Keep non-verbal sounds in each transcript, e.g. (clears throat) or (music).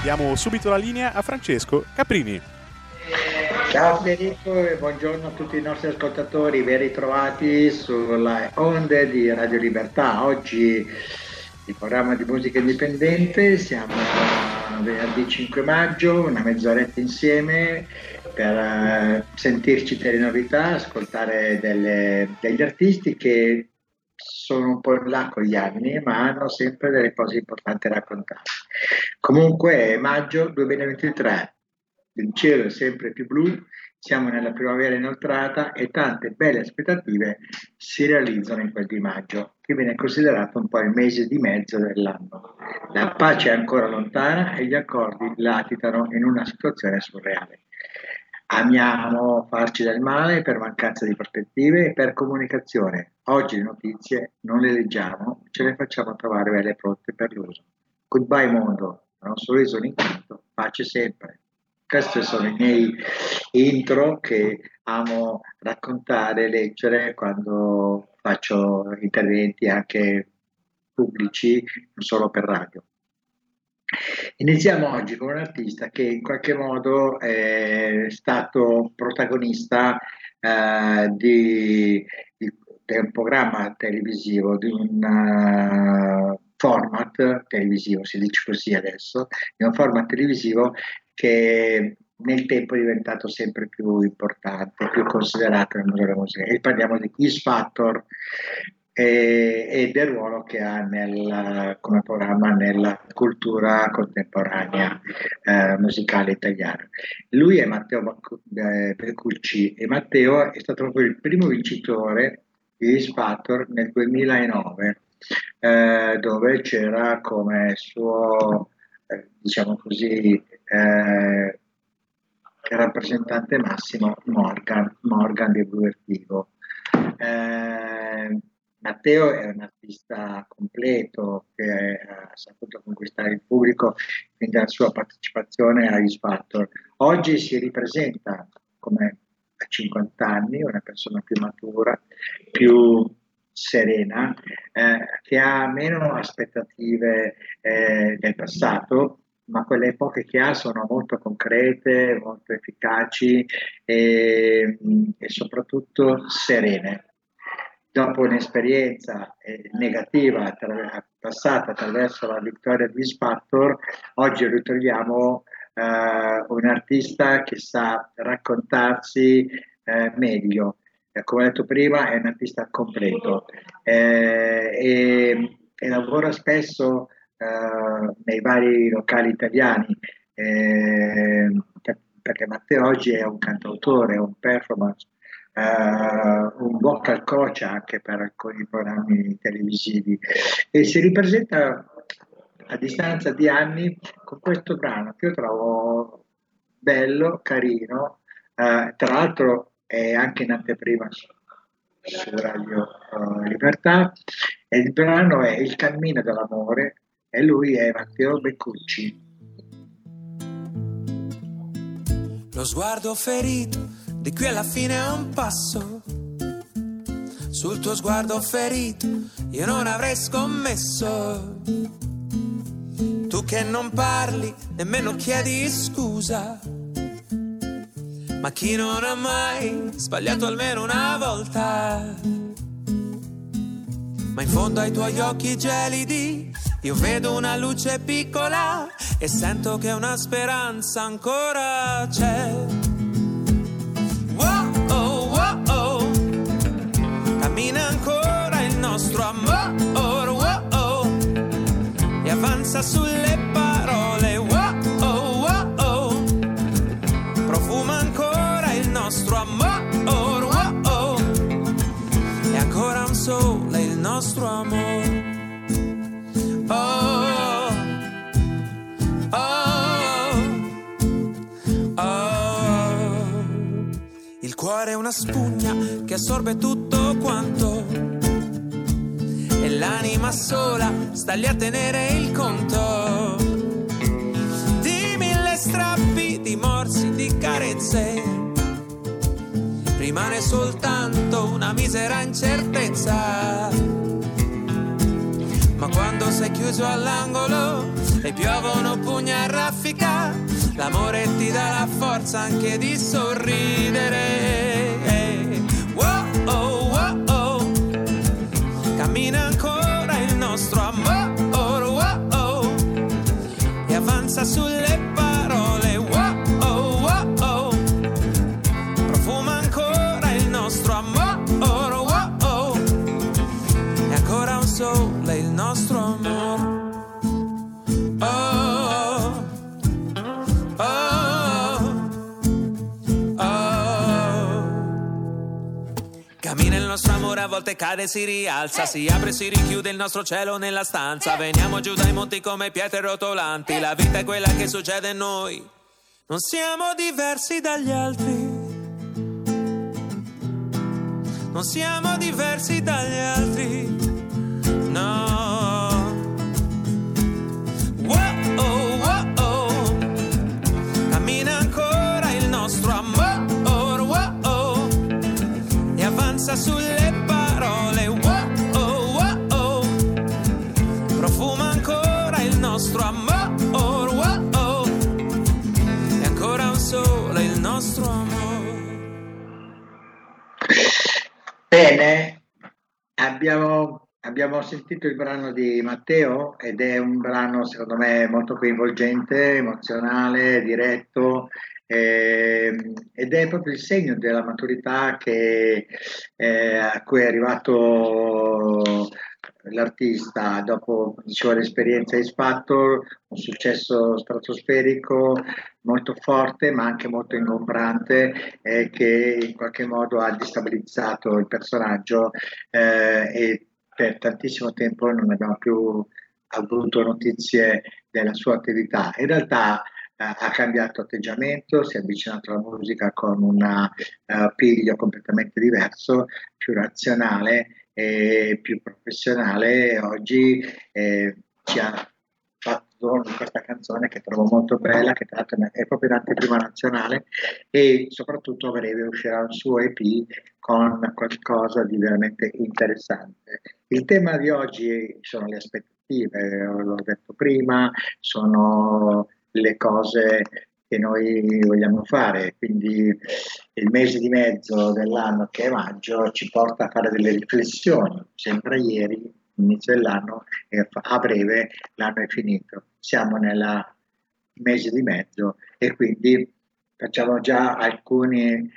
Diamo subito la linea a Francesco Caprini. Ciao Federico e buongiorno a tutti i nostri ascoltatori, ben ritrovati sulle onde di Radio Libertà. Oggi il programma di musica indipendente, siamo venerdì 5 maggio, una mezz'oretta insieme per eh, sentirci delle novità, ascoltare delle- degli artisti che sono un po' in là con gli anni, ma hanno sempre delle cose importanti da raccontare. Comunque è maggio 2023, il cielo è sempre più blu, siamo nella primavera inoltrata e tante belle aspettative si realizzano in quel di maggio, che viene considerato un po' il mese di mezzo dell'anno. La pace è ancora lontana e gli accordi latitano in una situazione surreale. Amiamo farci del male per mancanza di prospettive e per comunicazione. Oggi le notizie non le leggiamo, ce le facciamo trovare belle pronte per l'uso. Goodbye mondo, non sorriso un incanto, pace sempre. Questi sono i miei intro che amo raccontare leggere quando faccio interventi anche pubblici, non solo per radio. Iniziamo oggi con un artista che in qualche modo è stato protagonista eh, di, di- un programma televisivo, di un eh, format televisivo, si dice così adesso, di un format televisivo che nel tempo è diventato sempre più importante, più considerato nel mondo della musica. E parliamo di Quiz Factor e, e del ruolo che ha nel- come programma nella cultura contemporanea eh, musicale italiana. Lui è Matteo Baccu- eh, e Matteo è stato proprio il primo vincitore di X nel 2009 eh, dove c'era come suo eh, diciamo così eh, rappresentante massimo Morgan, Morgan di Blue Vertigo. Eh, Matteo è un artista completo che ha saputo conquistare il pubblico fin dalla sua partecipazione a X Factor. Oggi si ripresenta come a 50 anni, una persona più matura, più serena, eh, che ha meno aspettative eh, del passato, ma quelle poche che ha sono molto concrete, molto efficaci e, e soprattutto serene dopo un'esperienza eh, negativa attra- passata attraverso la vittoria di X Factor, oggi ritroviamo eh, un artista che sa raccontarsi eh, meglio. Eh, come ho detto prima, è un artista completo eh, e, e lavora spesso eh, nei vari locali italiani. per- perché Matteo oggi è un cantautore, un performance, eh, un vocal coach anche per alcuni programmi televisivi e si ripresenta a distanza di anni con questo brano che io trovo bello, carino, eh, tra l'altro è anche in anteprima su, Radio eh, Libertà e il brano è Il cammino dell'amore e lui è Matteo Beccucci. Lo sguardo ferito, di qui alla fine è un passo. Sul tuo sguardo ferito, io non avrei scommesso. Tu che non parli, nemmeno chiedi scusa. Ma chi non ha mai sbagliato almeno una volta? Ma in fondo ai tuoi occhi gelidi io vedo una luce piccola e sento che una speranza ancora c'è. ancora il nostro amore. Wow, oh, oh, oh, e avanza sulle parole. Wow, oh, oh, Profuma ancora il nostro amore. Wow, e ancora un sole il nostro amore. Spugna che assorbe tutto quanto. E l'anima sola sta lì a tenere il conto di mille strappi, di morsi, di carezze. Rimane soltanto una misera incertezza. Ma quando sei chiuso all'angolo e piovono pugna a raffica, l'amore ti dà la forza anche di sorridere. Wow, oh, wow, oh. Cammina ancora il nostro amore, wow, oh. e avanza sulle nostro amore, a volte cade e si rialza, si apre e si richiude il nostro cielo nella stanza. Veniamo giù dai monti come pietre rotolanti, la vita è quella che succede a noi. Non siamo diversi dagli altri. Non siamo diversi dagli altri. No. Avanza sulle parole. Wow, oh, wow, oh. Profuma ancora il nostro amore, wow, oh. e ancora un sole il nostro amore. Bene, abbiamo, abbiamo sentito il brano di Matteo ed è un brano secondo me molto coinvolgente, emozionale, diretto ehm, ed è proprio il segno della maturità che, eh, a cui è arrivato l'artista dopo dicevo, l'esperienza di Spatto, un successo stratosferico molto forte ma anche molto ingombrante eh, che in qualche modo ha destabilizzato il personaggio eh, e per tantissimo tempo non abbiamo più avuto notizie della sua attività. In realtà eh, ha cambiato atteggiamento, si è avvicinato alla musica con un uh, piglio completamente diverso, più razionale e più professionale. Oggi eh, ci ha fatto questa canzone che trovo molto bella, che tra l'altro è proprio in anteprima nazionale e soprattutto a breve uscirà un suo EP con qualcosa di veramente interessante. Il tema di oggi sono le aspettative, l'ho detto prima, sono le cose che noi vogliamo fare, quindi il mese di mezzo dell'anno che è maggio ci porta a fare delle riflessioni, sembra ieri, inizio dell'anno e a breve l'anno è finito, siamo nel mese di mezzo e quindi facciamo già alcune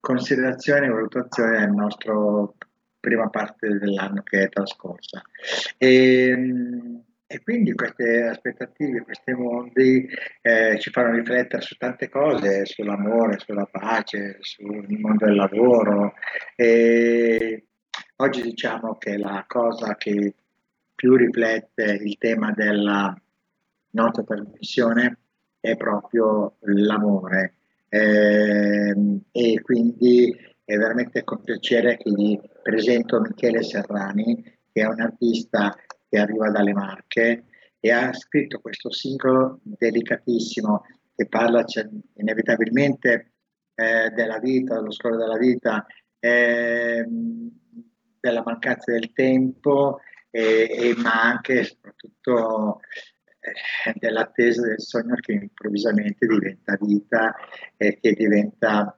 considerazioni e valutazioni del nostro prima parte dell'anno che è trascorsa. E, e quindi queste aspettative, questi mondi eh, ci fanno riflettere su tante cose, sull'amore, sulla pace, sul mondo del lavoro. E oggi diciamo che la cosa che più riflette il tema della nostra trasmissione è proprio l'amore. Eh, e quindi è veramente con piacere che vi presento Michele Serrani, che è un artista che arriva dalle Marche e ha scritto questo singolo delicatissimo che parla cioè, inevitabilmente eh, della vita, dello scorrere della vita, eh, della mancanza del tempo, e, ma anche e soprattutto eh, dell'attesa del sogno che improvvisamente diventa vita e che diventa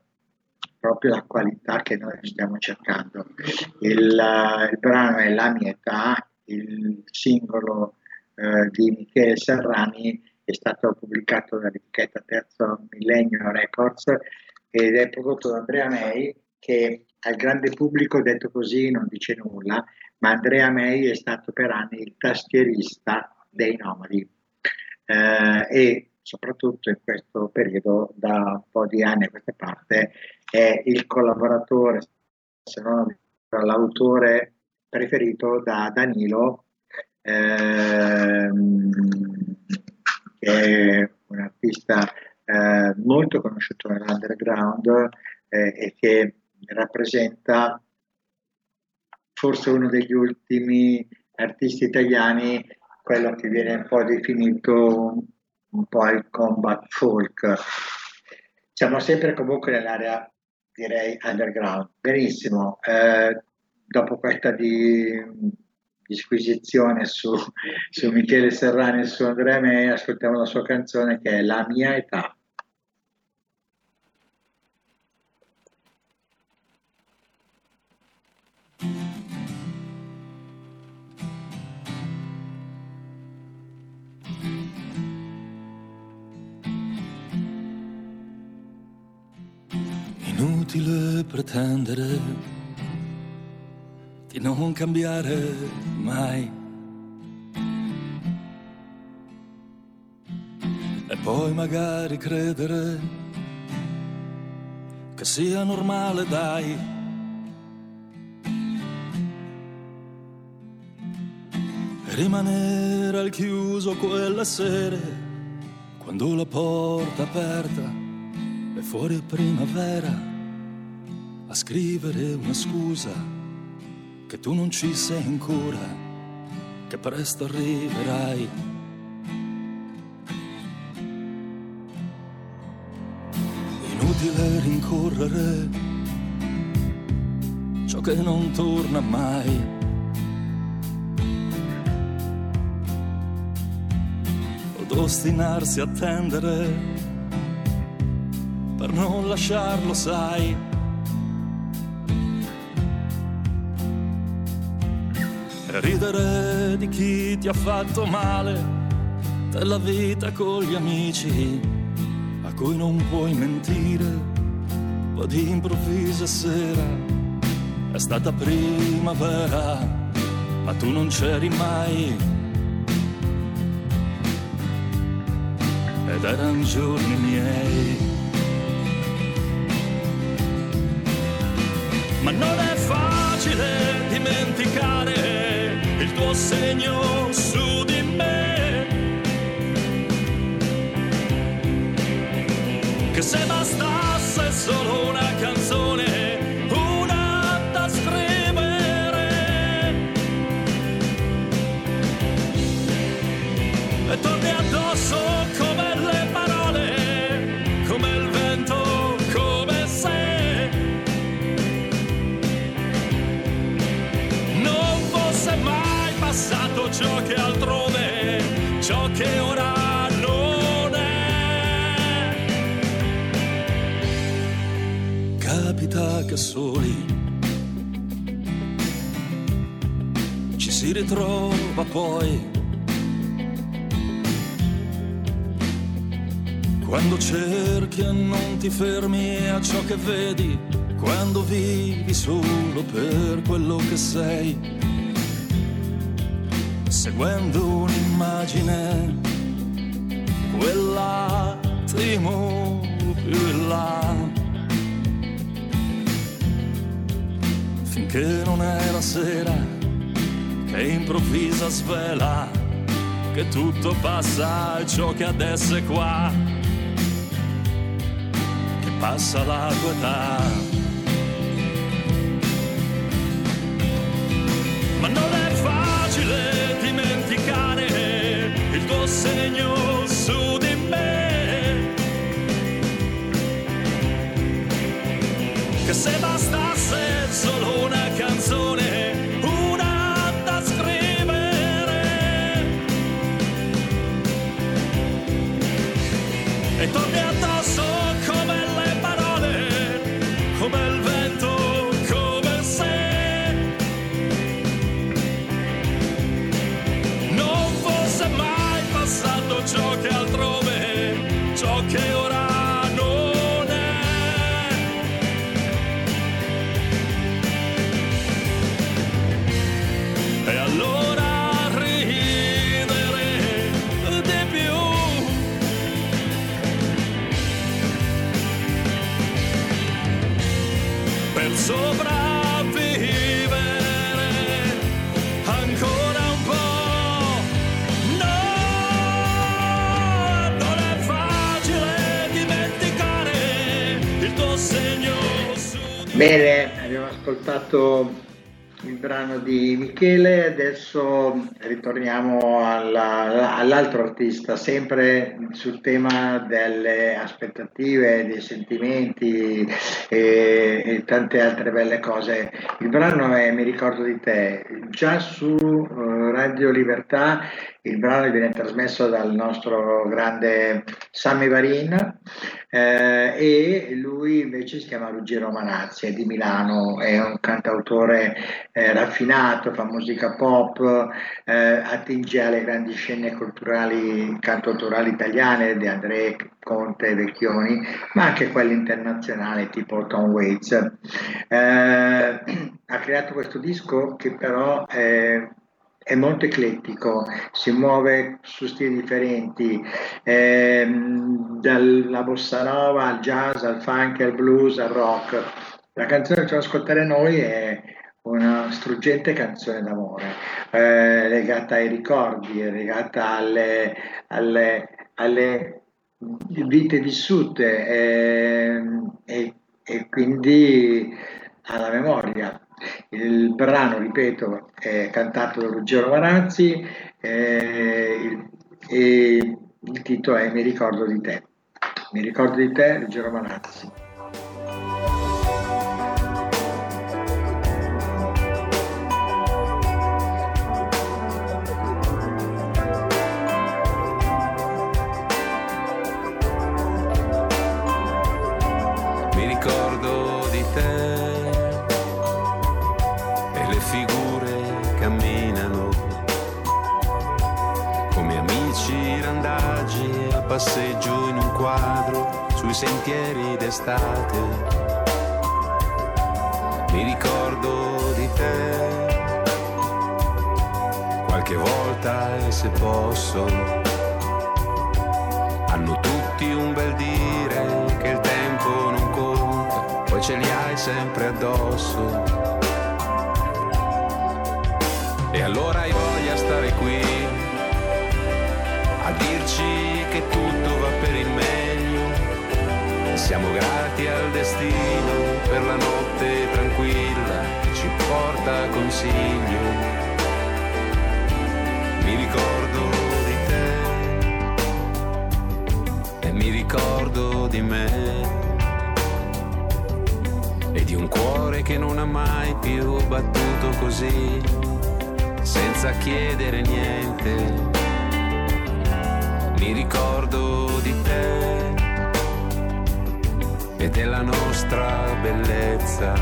proprio la qualità che noi stiamo cercando. Il, il brano è La mia età, il singolo eh, di Michele Serrani è stato pubblicato dall'etichetta Terzo Millennio Records ed è prodotto da Andrea May che al grande pubblico detto così non dice nulla, ma Andrea May è stato per anni il tastierista dei Nomadi. Eh, e soprattutto in questo periodo da un po' di anni a questa parte è il collaboratore, se non l'autore preferito da Danilo, ehm, che è un artista eh, molto conosciuto nell'underground eh, e che rappresenta forse uno degli ultimi artisti italiani, quello che viene un po' definito un po' il combat folk. Siamo sempre comunque nell'area, direi, underground. Benissimo, eh, dopo questa di, disquisizione su, su Michele Serrani e su Andrea Mei, ascoltiamo la sua canzone che è La mia età. inutile pretendere di non cambiare mai. E poi magari credere che sia normale, dai. Rimanere al chiuso quelle sere, quando la porta aperta è fuori primavera a scrivere una scusa che tu non ci sei ancora, che presto arriverai. Inutile rincorrere ciò che non torna mai. O ostinarsi a tendere per non lasciarlo, sai. Ridere di chi ti ha fatto male, della vita con gli amici a cui non puoi mentire. Poi di improvvisa sera è stata primavera, ma tu non c'eri mai. Ed erano giorni miei. Ma non è facile dimenticare tuo segno su di me. Che se bastasse solo una canzone, Che soli. Ci si ritrova poi. Quando cerchi e non ti fermi a ciò che vedi, quando vivi solo per quello che sei, seguendo un'immagine, quell'attimo più in là, finché non è la sera che improvvisa svela che tutto passa e ciò che adesso è qua, che passa la tua età. Ma non è facile dimenticare il tuo segno su di me. Che se bastasse brano di Michele, adesso ritorniamo alla, all'altro artista, sempre sul tema delle aspettative, dei sentimenti e, e, tante altre belle cose. Il brano è Mi ricordo di te, già su uh, Radio Libertà il brano viene trasmesso dal nostro grande Sammy Varin eh, e lui invece si chiama Ruggero Manazzi, è di Milano, è un cantautore eh, raffinato, fa musica pop, eh, attinge alle grandi scene culturali, cantautorali italiane di André Conte Vecchioni, ma anche quelle internazionali tipo Tom Waits. Eh, (clears throat) ha creato questo disco che però è è molto eclettico, si muove su stili differenti, ehm, dalla bossa nova al jazz, al funk, al blues, al rock. La canzone che facciamo ascoltare noi è una struggente canzone d'amore, eh, legata ai ricordi, legata alle, alle, alle vite vissute eh, e, e quindi alla memoria. Il brano, ripeto, è cantato da Ruggero Marazzi eh, e il titolo è Mi ricordo di te. Mi ricordo di te, Ruggero Marazzi. Sentieri d'estate. Mi ricordo di te qualche volta e se posso. Hanno tutti un bel dire che il tempo non conta, poi ce li hai sempre addosso. E allora hai voglia stare qui a dirci che tutto Siamo grati al destino per la notte tranquilla che ci porta consiglio. Mi ricordo di te e mi ricordo di me. E di un cuore che non ha mai più battuto così, senza chiedere niente mi ricordo di della nostra bellezza,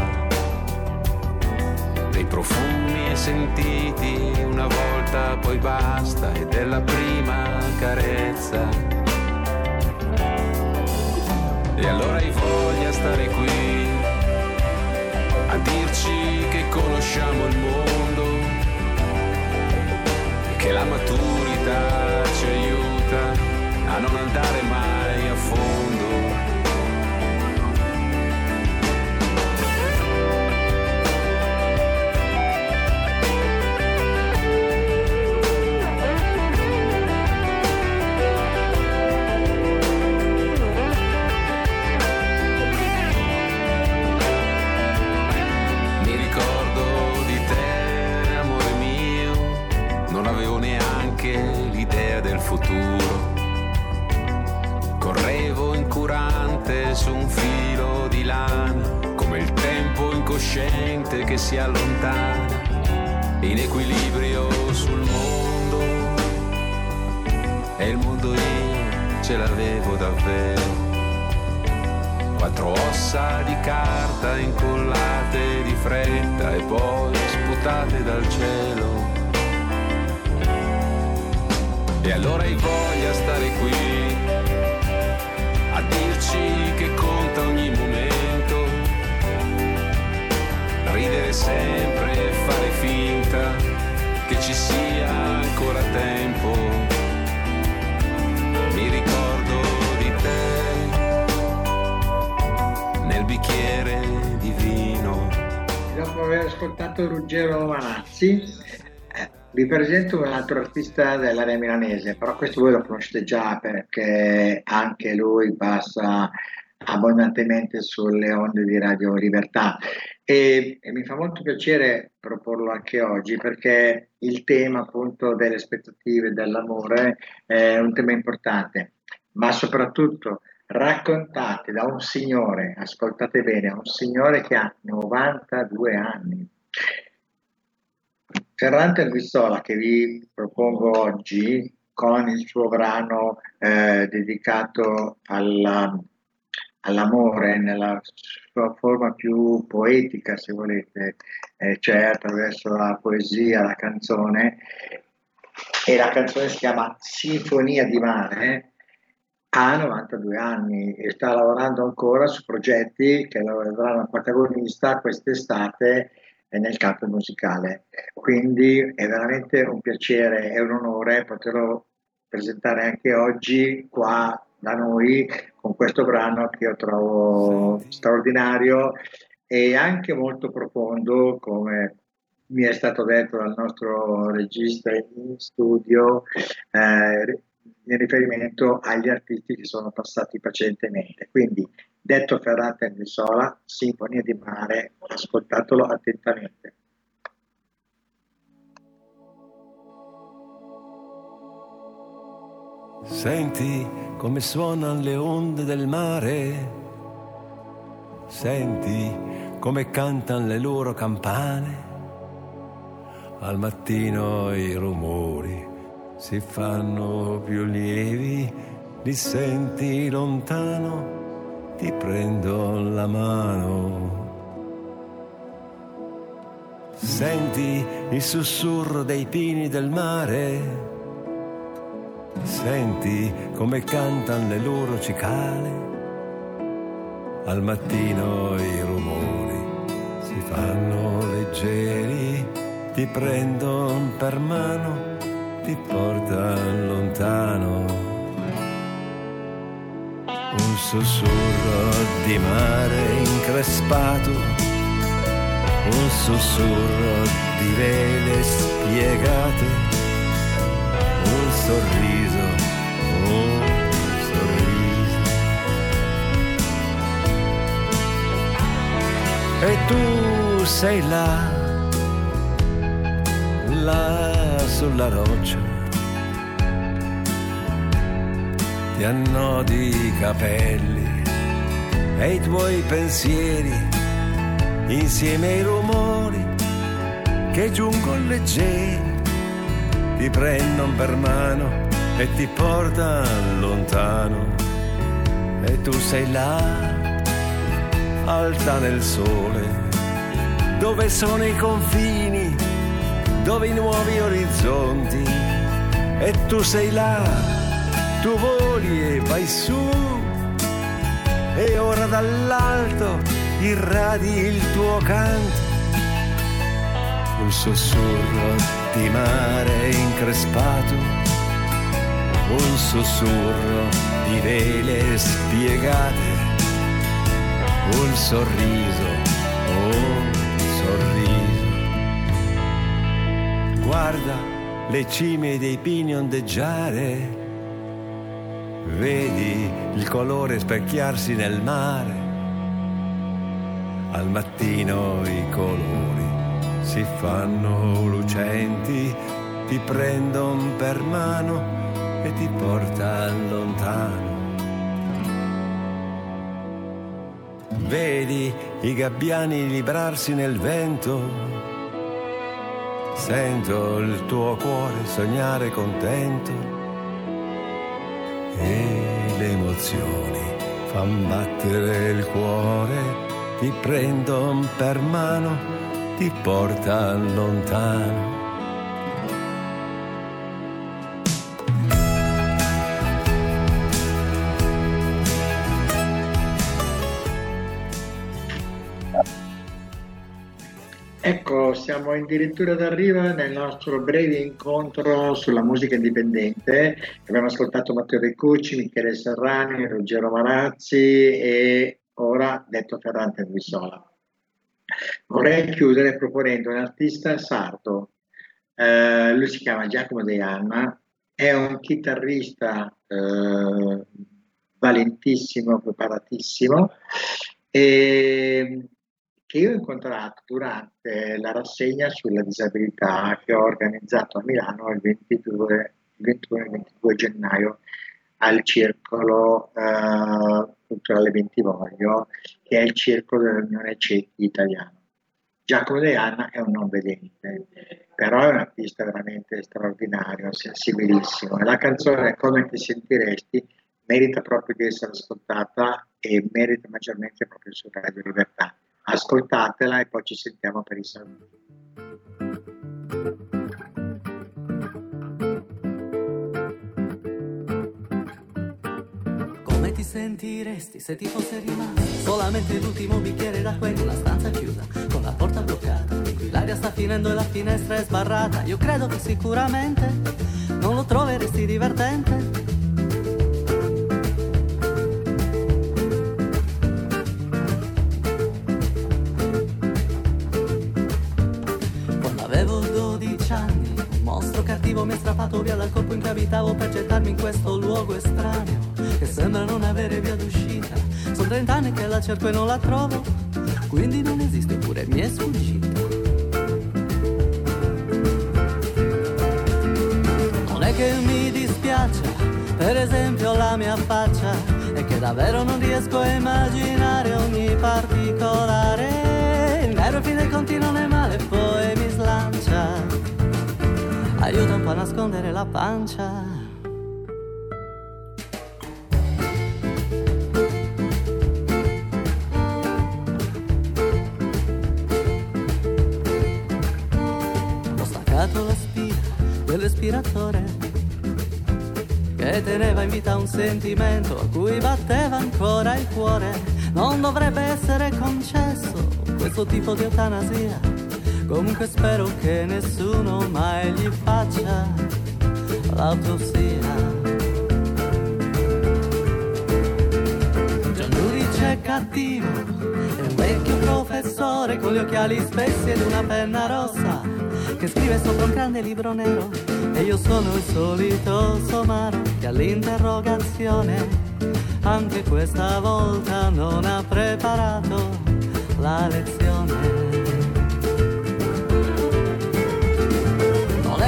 dei profumi sentiti una volta poi basta e della prima carezza. E allora hai voglia stare qui a dirci che conosciamo il mondo, che la maturità ci aiuta a non andare mai a fondo. Futuro Correvo incurante su un filo di lana, come il tempo incosciente che si allontana, in equilibrio sul mondo. E il mondo io ce l'avevo davvero. Quattro ossa di carta incollate di fretta e poi sputate dal cielo. E allora hai voglia stare qui a dirci che conta ogni momento, ridere sempre e fare finta che ci sia ancora tempo. Mi ricordo di te nel bicchiere di vino. Dopo aver ascoltato Ruggero Manazzi, vi presento un altro artista dell'area milanese, però questo voi lo conoscete già perché anche lui passa abbondantemente sulle onde di Radio Libertà e, e, mi fa molto piacere proporlo anche oggi perché il tema appunto delle aspettative dell'amore è un tema importante, ma soprattutto raccontate da un signore, ascoltate bene, un signore che ha 92 anni. Ferrante Guissola che vi propongo oggi con il suo brano eh, dedicato alla, all'amore nella sua forma più poetica, se volete, eh, cioè attraverso la poesia, la canzone, e la canzone si chiama Sinfonia di mare, ha 92 anni e sta lavorando ancora su progetti che lo vedranno protagonista quest'estate nel campo musicale. Quindi è veramente un piacere e un onore poterlo presentare anche oggi qua da noi con questo brano che io trovo straordinario e anche molto profondo come mi è stato detto dal nostro regista in studio eh, in riferimento agli artisti che sono passati pazientemente. Quindi, detto Ferrante di Sola, Sinfonia di Mare, ascoltatelo attentamente. Senti come suonano le onde del mare, senti come cantano le loro campane, al mattino i rumori si fanno più lievi, li senti lontano, ti prendo la mano. Senti il sussurro dei pini del mare, senti come cantano le loro cicale. Al mattino i rumori si fanno leggeri, ti prendono per mano ti porta lontano. Un sussurro di mare increspato, un sussurro di vele spiegate, un sorriso, un sorriso. E tu sei là, là sulla roccia. Ti annodi i capelli. E i tuoi pensieri insieme ai rumori che giungono leggeri ti prendono per mano e ti portano lontano. E tu sei là alta nel sole dove sono i confini dove i nuovi orizzonti. E tu sei là, tu voli e vai su e ora dall'alto irradi il tuo canto, un sussurro di mare increspato, un sussurro di vele spiegate, un sorriso, un sorriso. Guarda le cime dei pini ondeggiare, vedi il colore specchiarsi nel mare, al mattino i colori si fanno lucenti, ti prendono per mano e ti portano lontano. Vedi i gabbiani librarsi nel vento, Sento il tuo cuore sognare contento. E emozioni fan battere il cuore, ti prendono per mano, ti portano lontano siamo addirittura d'arrivo nel nostro breve incontro sulla musica indipendente. Abbiamo ascoltato Matteo Beccucci, Michele Serrani, Ruggero Marazzi e ora detto Ferrante Guisola. Vorrei chiudere proponendo un artista sardo. Eh, lui si chiama Giacomo De Anna, è un chitarrista eh, valentissimo, preparatissimo, e che io ho incontrato durante la rassegna sulla disabilità che ho organizzato a Milano il 22, 21 e 22 gennaio al Circolo eh, Culturale Bentivoglio, che è il circolo dell'Unione Ciechi Italiana. Giacomo De Anna è un non vedente, però è un artista veramente straordinario, sensibilissimo. La canzone Come ti sentiresti merita proprio di essere ascoltata e merita maggiormente proprio su Radio Libertà. Ascoltatela e poi ci sentiamo per i saluti. Come ti sentiresti se ti fosse rimasto solamente l'ultimo bicchiere d'acqua in una stanza chiusa con la porta bloccata l'aria sta finendo e la finestra è sbarrata? Io credo che sicuramente non lo troveresti divertente abitavo per gettarmi in questo luogo estraneo che sembra non avere via d'uscita. Sono trent'anni che la cerco e non la trovo, quindi non esiste pure mi è sfuggita. Non è che mi dispiace, per esempio la mia faccia, è che davvero non riesco a immaginare ogni particolare. Il nero fin dei conti non è male, aiuta un po' a nascondere la pancia. Ho staccato la spina del respiratore che teneva in vita un sentimento a cui batteva ancora il cuore. Non dovrebbe essere concesso questo tipo di eutanasia Comunque spero che nessuno mai gli faccia l'autopsia. Gianluigi è cattivo, è un vecchio professore con gli occhiali spessi ed una penna rossa che scrive sopra un grande libro nero. E io sono il solito somaro che all'interrogazione anche questa volta non ha preparato la lezione.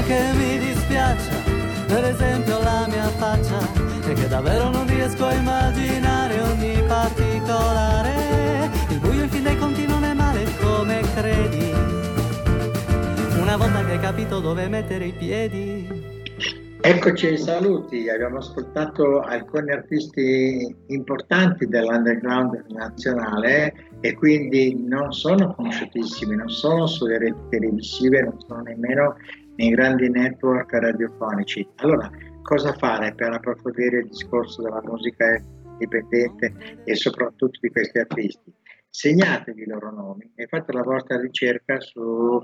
Che mi dispiace, per esempio la mia faccia, e che davvero non riesco a immaginare ogni particolare. Il buio in fin dei conti non è male come credi, una volta che hai capito dove mettere i piedi. Eccoci ai saluti, abbiamo ascoltato alcuni artisti importanti dell'underground nazionale e quindi non sono conosciutissimi, non sono sulle reti televisive, non sono nemmeno nei grandi network radiofonici. Allora, cosa fare per approfondire il discorso della musica indipendente e soprattutto di questi artisti? Segnatevi i loro nomi e fate la vostra ricerca su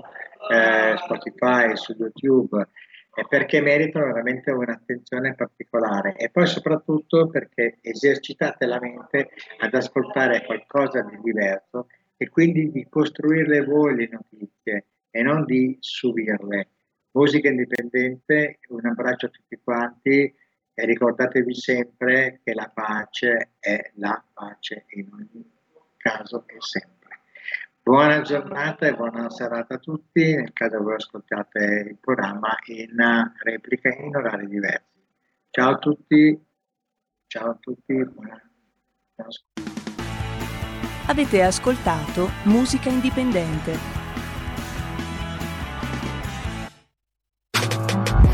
eh, Spotify, su YouTube, eh, perché meritano veramente un'attenzione particolare e poi soprattutto perché esercitate la mente ad ascoltare qualcosa di diverso e quindi di costruirle voi le notizie e non di subirle musica indipendente, un abbraccio a tutti quanti e ricordatevi sempre che la pace è la pace in ogni caso e sempre. Buona giornata e buona serata a tutti, nel caso voi ascoltate il programma in replica in orari diversi. Ciao a tutti, ciao a tutti, buona, buona Avete ascoltato Musica Indipendente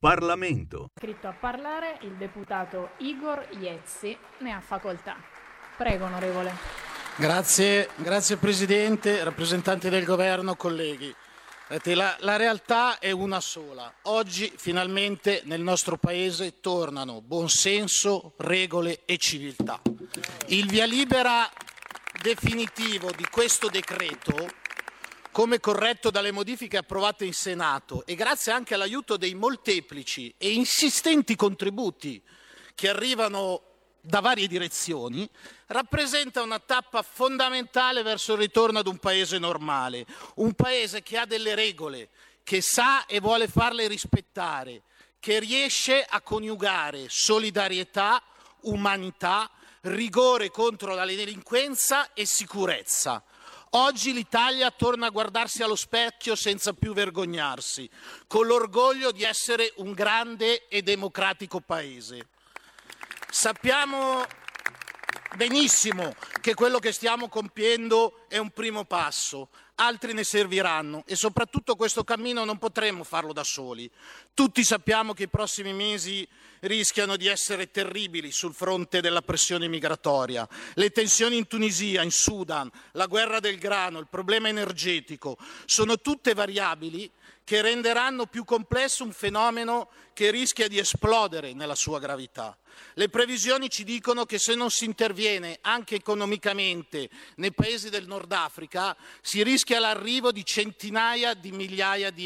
Parlamento. Scritto a parlare il deputato Igor Iezzi, ne ha facoltà. Prego, onorevole. Grazie, grazie Presidente, rappresentanti del Governo, colleghi. La, la, realtà è una sola. Oggi finalmente nel nostro Paese tornano buonsenso, regole e civiltà. Il via libera definitivo di questo decreto, come corretto dalle modifiche approvate in Senato e grazie anche all'aiuto dei molteplici e insistenti contributi che arrivano da varie direzioni, rappresenta una tappa fondamentale verso il ritorno ad un paese normale, un paese che ha delle regole, che sa e vuole farle rispettare, che riesce a coniugare solidarietà, umanità, rigore contro la delinquenza e sicurezza. Oggi l'Italia torna a guardarsi allo specchio senza più vergognarsi, con l'orgoglio di essere un grande e democratico paese. Sappiamo benissimo che quello che stiamo compiendo è un primo passo, altri ne serviranno e soprattutto questo cammino non potremo farlo da soli. Tutti sappiamo che i prossimi mesi rischiano di essere terribili sul fronte della pressione migratoria. Le tensioni in Tunisia, in Sudan, la guerra del grano, il problema energetico sono tutte variabili che renderanno più complesso un fenomeno che rischia di esplodere nella sua gravità. Le previsioni ci dicono che se non si interviene anche economicamente nei paesi del Nord Africa si rischia l'arrivo di centinaia di migliaia di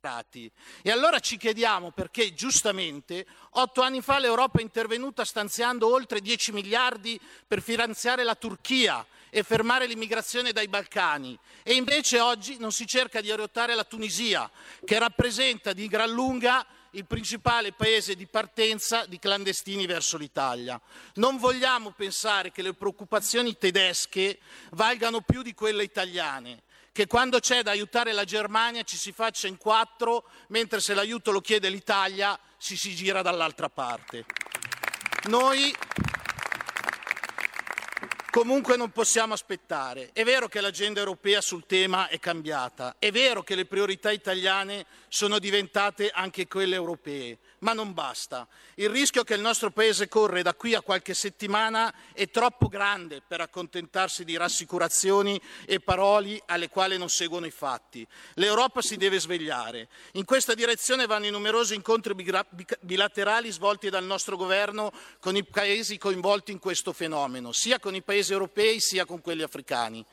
immigrati. E allora ci chiediamo perché giustamente otto anni fa l'Europa è intervenuta stanziando oltre 10 miliardi per finanziare la Turchia e fermare l'immigrazione dai Balcani e invece oggi non si cerca di aiutare la Tunisia, che rappresenta di gran lunga il principale paese di partenza di clandestini verso l'Italia. Non vogliamo pensare che le preoccupazioni tedesche valgano più di quelle italiane, che quando c'è da aiutare la Germania ci si faccia in quattro, mentre se l'aiuto lo chiede l'Italia si si gira dall'altra parte. Noi Comunque non possiamo aspettare. È vero che l'agenda europea sul tema è cambiata, è vero che le priorità italiane sono diventate anche quelle europee, ma non basta. Il rischio che il nostro Paese corre da qui a qualche settimana è troppo grande per accontentarsi di rassicurazioni e parole alle quali non seguono i fatti. L'Europa si deve svegliare. In questa direzione vanno i numerosi incontri bilaterali svolti dal nostro governo con i paesi coinvolti in questo fenomeno, sia con i paesi paesi europei sia con quelli africani.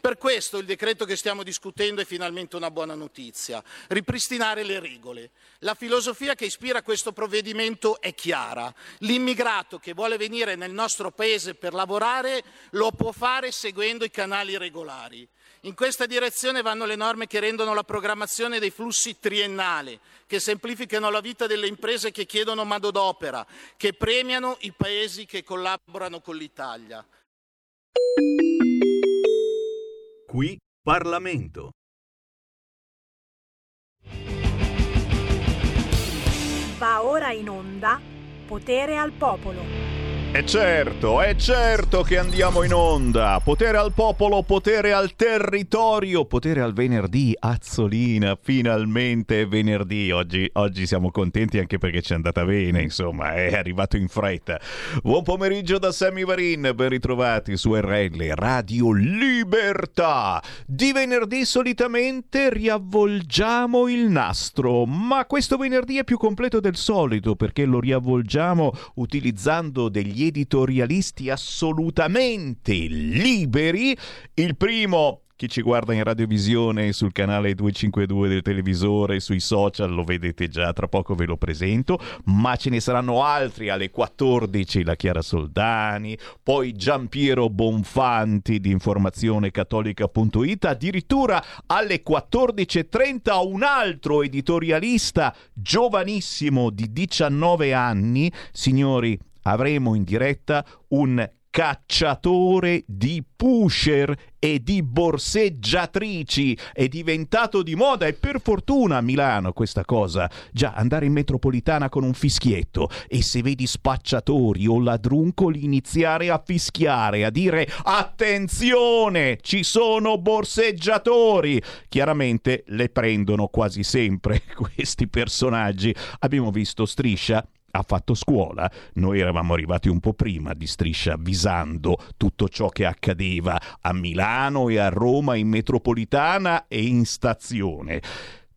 Per questo il decreto che stiamo discutendo è finalmente una buona notizia, ripristinare le regole. La filosofia che ispira questo provvedimento è chiara. L'immigrato che vuole venire nel nostro Paese per lavorare lo può fare seguendo i canali regolari. In questa direzione vanno le norme che rendono la programmazione dei flussi triennale, che semplificano la vita delle imprese che chiedono manodopera, che premiano i paesi che collaborano con l'Italia. Qui Parlamento. Va ora in onda Potere al Popolo. E certo, è certo che andiamo in onda. Potere al popolo, potere al territorio, potere al venerdì. Azzolina, finalmente è venerdì. Oggi, oggi siamo contenti anche perché ci è andata bene, insomma, è arrivato in fretta. Buon pomeriggio da Sammy Varin, ben ritrovati su RL Radio Libertà. Di venerdì solitamente riavvolgiamo il nastro, ma questo venerdì è più completo del solito perché lo riavvolgiamo utilizzando degli editorialisti assolutamente liberi. Il primo chi ci guarda in radiovisione sul canale 252 del televisore, sui social lo vedete già, tra poco ve lo presento, ma ce ne saranno altri alle 14, la Chiara Soldani, poi Giampiero Bonfanti di informazionecattolica.it, addirittura alle 14.30 un altro editorialista giovanissimo di 19 anni, signori avremo in diretta un cacciatore di pusher e di borseggiatrici. È diventato di moda e per fortuna a Milano questa cosa. Già, andare in metropolitana con un fischietto e se vedi spacciatori o ladruncoli iniziare a fischiare, a dire attenzione, ci sono borseggiatori. Chiaramente le prendono quasi sempre (laughs) questi personaggi. Abbiamo visto Striscia ha fatto scuola. Noi eravamo arrivati un po' prima di striscia avvisando tutto ciò che accadeva a Milano e a Roma in metropolitana e in stazione.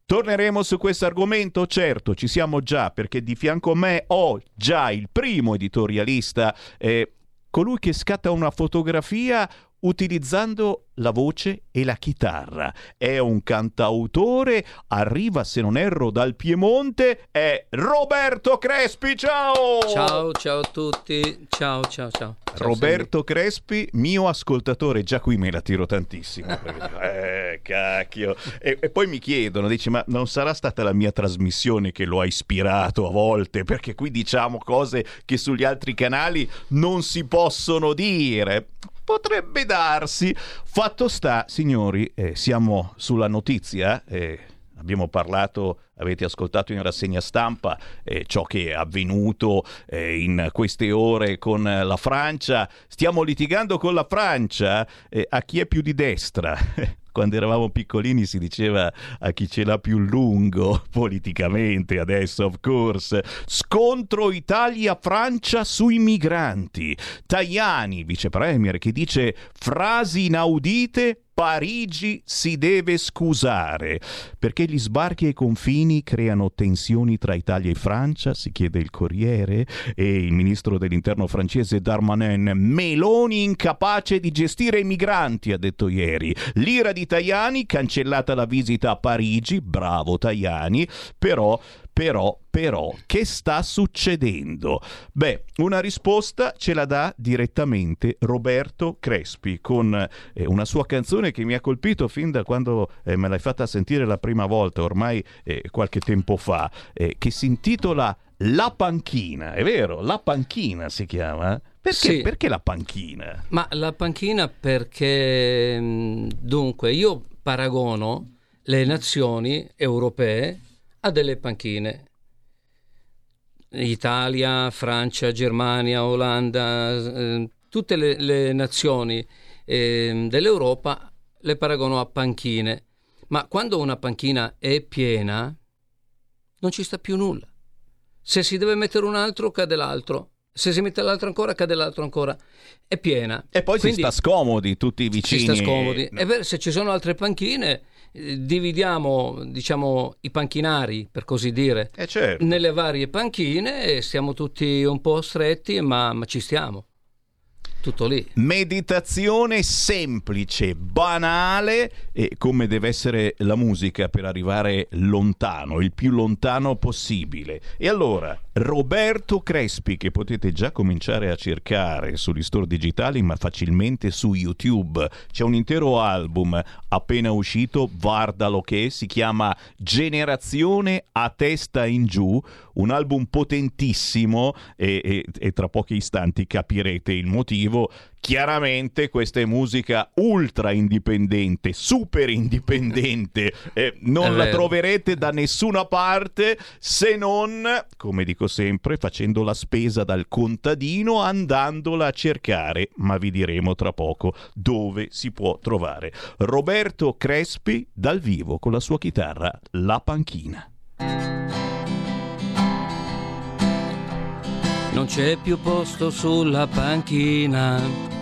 Torneremo su questo argomento? Certo, ci siamo già perché di fianco a me ho già il primo editorialista, eh, colui che scatta una fotografia utilizzando la voce e la chitarra. È un cantautore, arriva se non erro dal Piemonte, è Roberto Crespi, ciao! Ciao, ciao a tutti, ciao, ciao, ciao. Roberto Crespi, mio ascoltatore, già qui me la tiro tantissimo. (laughs) eh, cacchio. E, e, poi mi chiedono, dici, ma non sarà stata la mia trasmissione che lo ha ispirato a volte? Perché qui diciamo cose che sugli altri canali non si possono dire. Potrebbe darsi. Fatto sta, signori, eh, siamo sulla notizia. Eh, abbiamo parlato, avete ascoltato in rassegna stampa eh, ciò che è avvenuto eh, in queste ore con la Francia. Stiamo litigando con la Francia eh, a chi è più di destra. (laughs) quando eravamo piccolini si diceva a chi ce l'ha più lungo (laughs) politicamente, adesso of course. Scontro Italia-Francia sui migranti. Tajani, vice premier, che dice frasi inaudite Parigi si deve scusare perché gli sbarchi ai confini creano tensioni tra Italia e Francia, si chiede il Corriere, e il ministro dell'interno francese Darmanin, Meloni incapace di gestire i migranti, ha detto ieri. L'ira di Tajani, cancellata la visita a Parigi, bravo Tajani, però però, però, che sta succedendo? Beh, una risposta ce la dà direttamente Roberto Crespi con eh, una sua canzone che mi ha colpito fin da quando eh, me l'hai fatta sentire la prima volta, ormai eh, qualche tempo fa, eh, che si intitola La panchina, è vero? La panchina si chiama? Perché, Sì. perché la panchina? Ma la panchina perché, mh, dunque, io paragono le nazioni europee a delle panchine. Italia, Francia, Germania, Olanda, eh, tutte le, le nazioni eh, dell'Europa le paragono a panchine. Ma quando una panchina è piena, non ci sta più nulla. Se si deve mettere un altro, cade l'altro. Se si mette l'altro ancora, cade l'altro ancora. È piena. E poi Quindi si sta scomodi tutti vicini. ci sta scomodi. E beh, se ci sono altre panchine, dividiamo diciamo, i panchinari, per così dire, Eh, certo. nelle varie panchine e siamo tutti un po' stretti, ma, ma ci stiamo. Tutto lì. Meditazione semplice, banale e come deve essere la musica per arrivare lontano, il più lontano possibile. E allora, Roberto Crespi, che potete già cominciare a cercare sugli store digitali, ma facilmente su YouTube. C'è un intero album appena uscito, guardalo che si chiama Generazione a testa in giù, un album potentissimo e, e- e tra pochi istanti capirete il motivo. Chiaramente questa è musica ultra indipendente, super indipendente, (laughs) eh, non la troverete da nessuna parte se non, come dico sempre, facendo la spesa dal contadino, andandola a cercare, ma vi diremo tra poco dove si può trovare. Roberto Crespi dal vivo con la sua chitarra La Panchina. Non c'è più posto sulla panchina.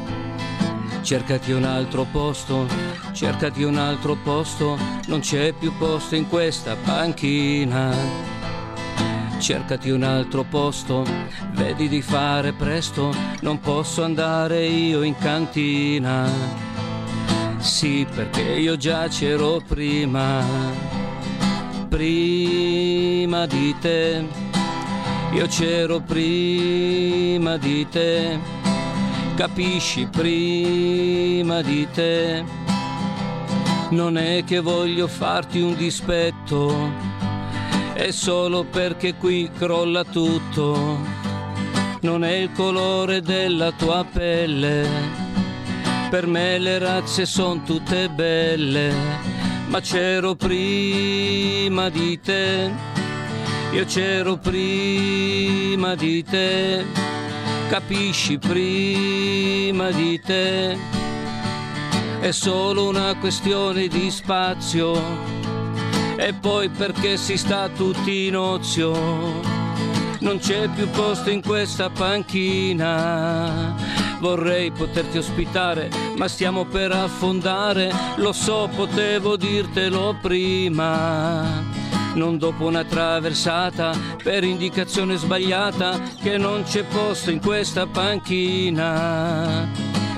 Cercati un altro posto, cercati un altro posto, non c'è più posto in questa panchina. Cercati un altro posto, vedi di fare presto, non posso andare io in cantina. Sì, perché io già c'ero prima, prima di te. Io c'ero prima di te, capisci prima di te. Non è che voglio farti un dispetto, è solo perché qui crolla tutto. Non è il colore della tua pelle, per me le razze sono tutte belle, ma c'ero prima di te. Io c'ero prima di te, capisci prima di te. È solo una questione di spazio e poi perché si sta tutti in ozio. Non c'è più posto in questa panchina. Vorrei poterti ospitare, ma stiamo per affondare. Lo so, potevo dirtelo prima non dopo una traversata per indicazione sbagliata che non c'è posto in questa panchina.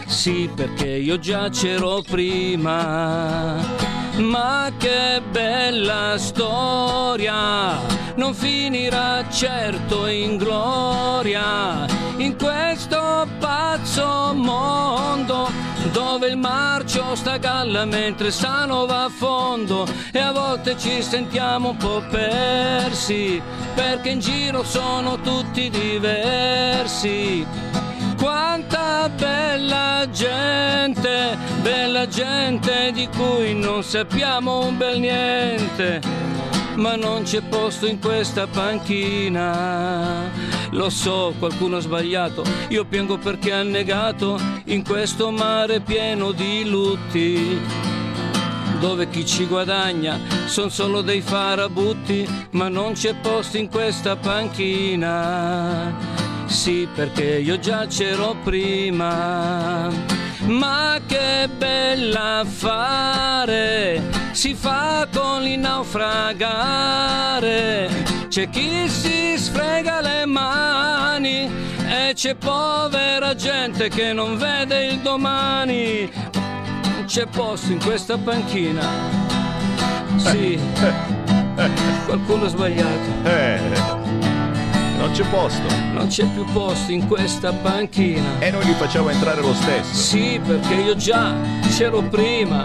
Sì, perché io già c'ero prima. Ma che bella storia, non finirà certo in gloria, in questo pazzo mondo dove il marcio sta galla mentre sano va a fondo e a volte ci sentiamo un po' persi perché in giro sono tutti diversi. Quanta bella gente, bella gente di cui non sappiamo un bel niente, ma non c'è posto in questa panchina. Lo so, qualcuno ha sbagliato, io piango perché ha negato in questo mare pieno di lutti. Dove chi ci guadagna son solo dei farabutti, ma non c'è posto in questa panchina. Sì, perché io già c'ero prima. Ma che bella fare, si fa con il naufragare. C'è chi si sfrega le mani e c'è povera gente che non vede il domani. C'è posto in questa panchina. Sì, (laughs) qualcuno ha sbagliato. Eh. Non c'è posto. Non c'è più posto in questa panchina. E noi li facciamo entrare lo stesso. Sì, perché io già c'ero prima.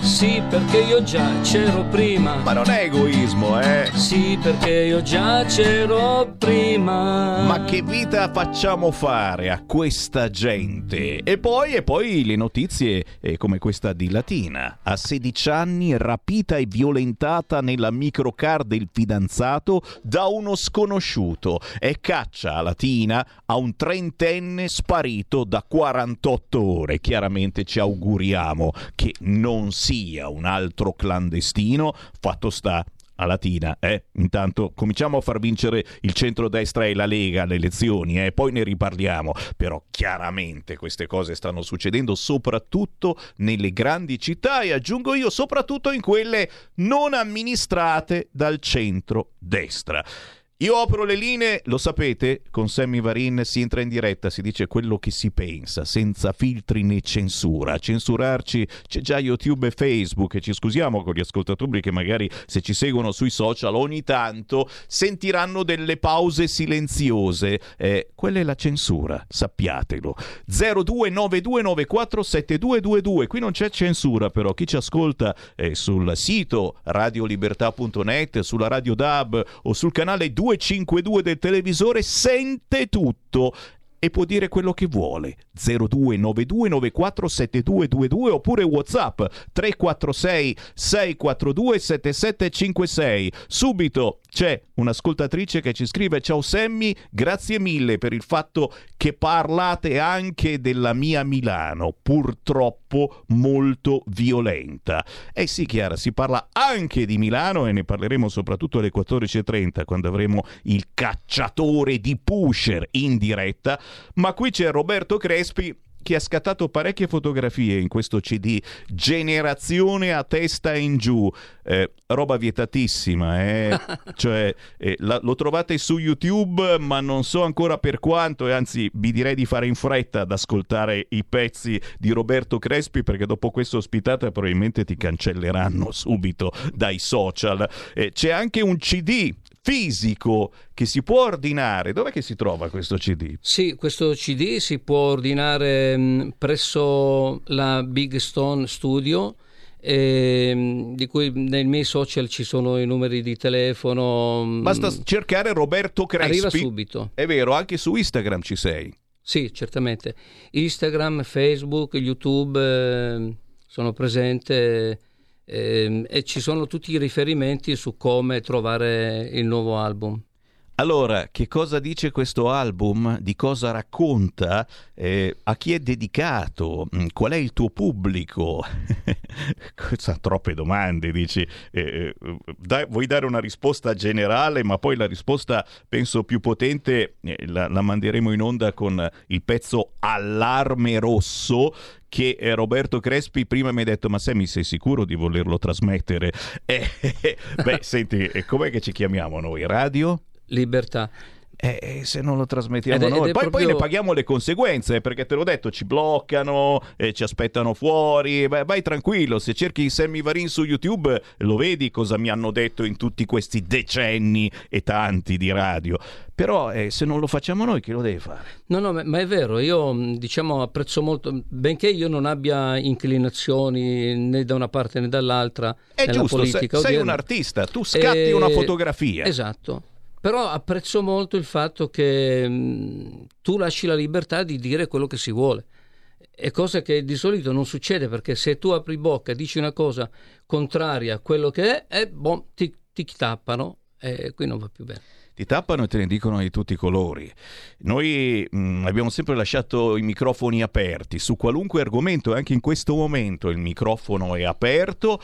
Sì, perché io già c'ero prima. Ma non è egoismo, eh? Sì, perché io già c'ero prima. Ma che vita facciamo fare a questa gente? E poi, e poi le notizie eh, come questa di Latina. A 16 anni rapita e violentata nella microcar del fidanzato da uno sconosciuto. E caccia a Latina a un trentenne sparito da 48 ore. Chiaramente ci auguriamo che non sia un altro clandestino. Fatto sta a Latina, eh? Intanto cominciamo a far vincere il centrodestra e la Lega alle elezioni, eh? Poi ne riparliamo. Però chiaramente queste cose stanno succedendo soprattutto nelle grandi città e aggiungo io soprattutto in quelle non amministrate dal centrodestra. Io apro le linee, lo sapete, con Sammy Varin si entra in diretta, si dice quello che si pensa, senza filtri né censura. A censurarci c'è già YouTube e Facebook e ci scusiamo con gli ascoltatori che magari se ci seguono sui social ogni tanto sentiranno delle pause silenziose. Eh, quella è la censura, sappiatelo. 0292947222, qui non c'è censura però, chi ci ascolta eh, sul sito radiolibertà.net, sulla radio DAB o sul canale 2 252 del televisore sente tutto e può dire quello che vuole. 0292947222 oppure WhatsApp 346 642 7756. Subito c'è un'ascoltatrice che ci scrive Ciao Sammy, grazie mille per il fatto che parlate anche della mia Milano, purtroppo molto violenta. Eh sì Chiara, si parla anche di Milano e ne parleremo soprattutto alle 14.30 quando avremo il cacciatore di pusher in diretta, ma qui c'è Roberto Crespi che ha scattato parecchie fotografie in questo CD Generazione a testa in giù, eh, roba vietatissima, eh? (laughs) cioè eh, la, lo trovate su YouTube, ma non so ancora per quanto, e anzi vi direi di fare in fretta ad ascoltare i pezzi di Roberto Crespi perché dopo questa ospitata probabilmente ti cancelleranno subito dai social. Eh, c'è anche un CD fisico che si può ordinare. Dov'è che si trova questo CD? Sì, questo CD si può ordinare mh, presso la Big Stone Studio. eh, di cui nei miei social ci sono i numeri di telefono. mh, Basta cercare Roberto Crespi. Arriva subito. È vero, anche su Instagram ci sei. Sì, certamente. Instagram, Facebook, YouTube eh, sono presente e ci sono tutti i riferimenti su come trovare il nuovo album. Allora, che cosa dice questo album? Di cosa racconta? Eh, a chi è dedicato? Mm, Qual è il tuo pubblico? (laughs) Questa troppe domande, dici. Eh, eh, dai- vuoi dare una risposta generale, ma poi la risposta, penso, più potente eh, la, la manderemo in onda con il pezzo Allarme Rosso che eh, Roberto Crespi prima mi ha detto ma Sammy sei sicuro di volerlo trasmettere? (laughs) Eh, beh, senti, eh, com'è che ci chiamiamo noi? Radio? Libertà. Eh, eh, se non lo trasmettiamo Ed noi, ed poi, proprio- poi ne paghiamo le conseguenze eh, perché te l'ho detto, ci bloccano, eh, ci aspettano fuori. Beh, vai tranquillo, se cerchi Sammy Varin su YouTube lo vedi cosa mi hanno detto in tutti questi decenni e tanti di radio. Però eh, se non lo facciamo noi, chi lo deve fare? No, no, ma è vero, io diciamo apprezzo molto, benché io non abbia inclinazioni né da una parte né dall'altra È nella giusto, sei, politica sei un odierna. artista, tu scatti una fotografia. Esatto. Però apprezzo molto il fatto che mh, tu lasci la libertà di dire quello che si vuole. È cosa che di solito non succede perché se tu apri bocca e dici una cosa contraria a quello che è, eh, boh, ti, ti tappano e qui non va più bene. Ti tappano e te ne dicono di tutti i colori. Noi mh, abbiamo sempre lasciato i microfoni aperti su qualunque argomento, anche in questo momento il microfono è aperto.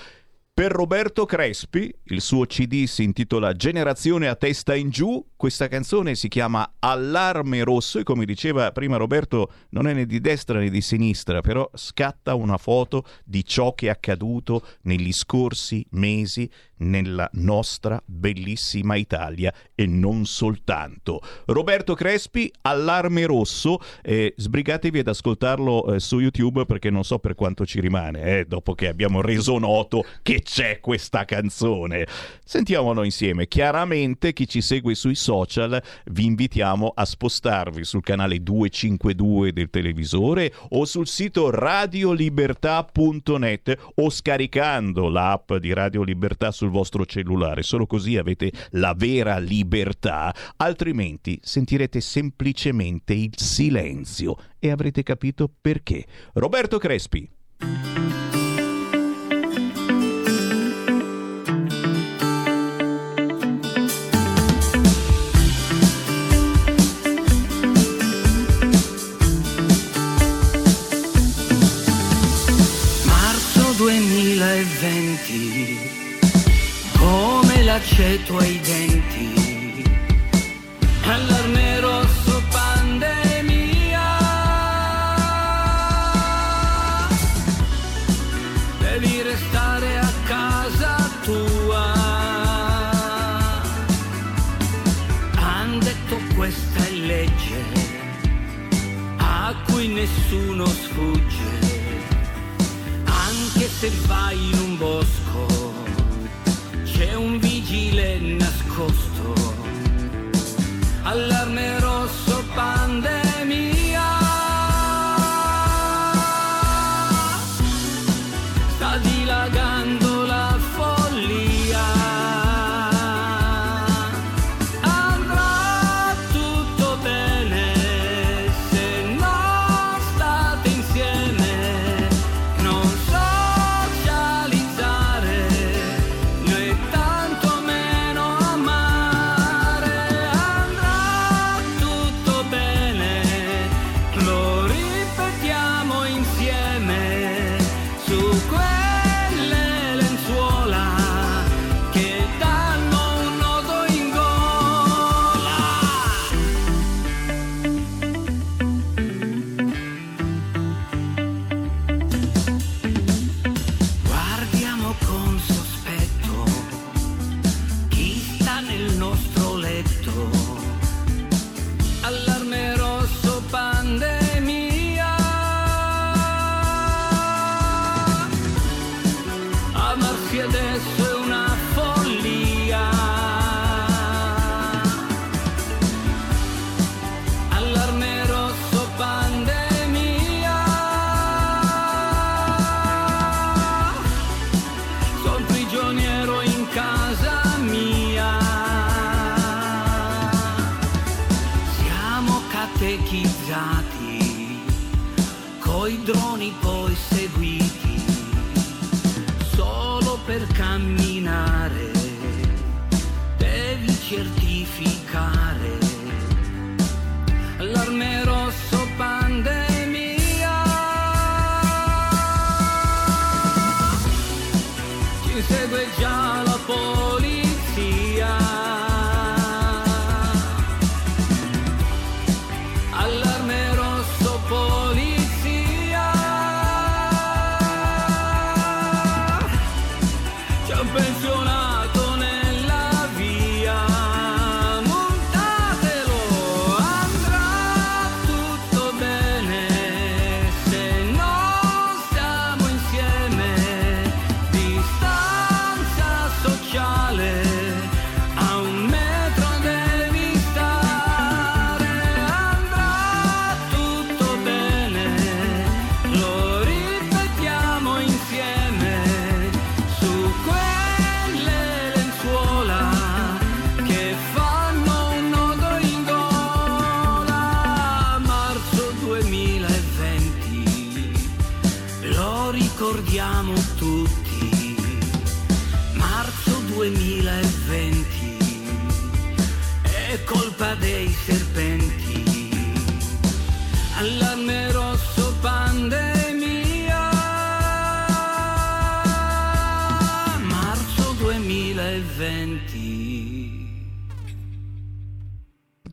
Per Roberto Crespi, il suo CD si intitola Generazione a testa in giù, questa canzone si chiama Allarme rosso e come diceva prima Roberto non è né di destra né di sinistra, però scatta una foto di ciò che è accaduto negli scorsi mesi nella nostra bellissima Italia e non soltanto. Roberto Crespi, Allarme rosso, eh, sbrigatevi ad ascoltarlo eh, su YouTube perché non so per quanto ci rimane, eh, dopo che abbiamo reso noto che c'è questa canzone. Sentiamolo insieme. Chiaramente chi ci segue sui social vi invitiamo a spostarvi sul canale 252 del televisore o sul sito radiolibertà.net o scaricando l'app di Radio Libertà sul vostro cellulare. Solo così avete la vera libertà, altrimenti sentirete semplicemente il silenzio e avrete capito perché. Roberto Crespi. L'aceto ai denti, allarme rosso pandemia. Devi restare a casa tua. Han detto questa è legge a cui nessuno sfugge anche se vai in un bosco, vigile nascosto. Allarme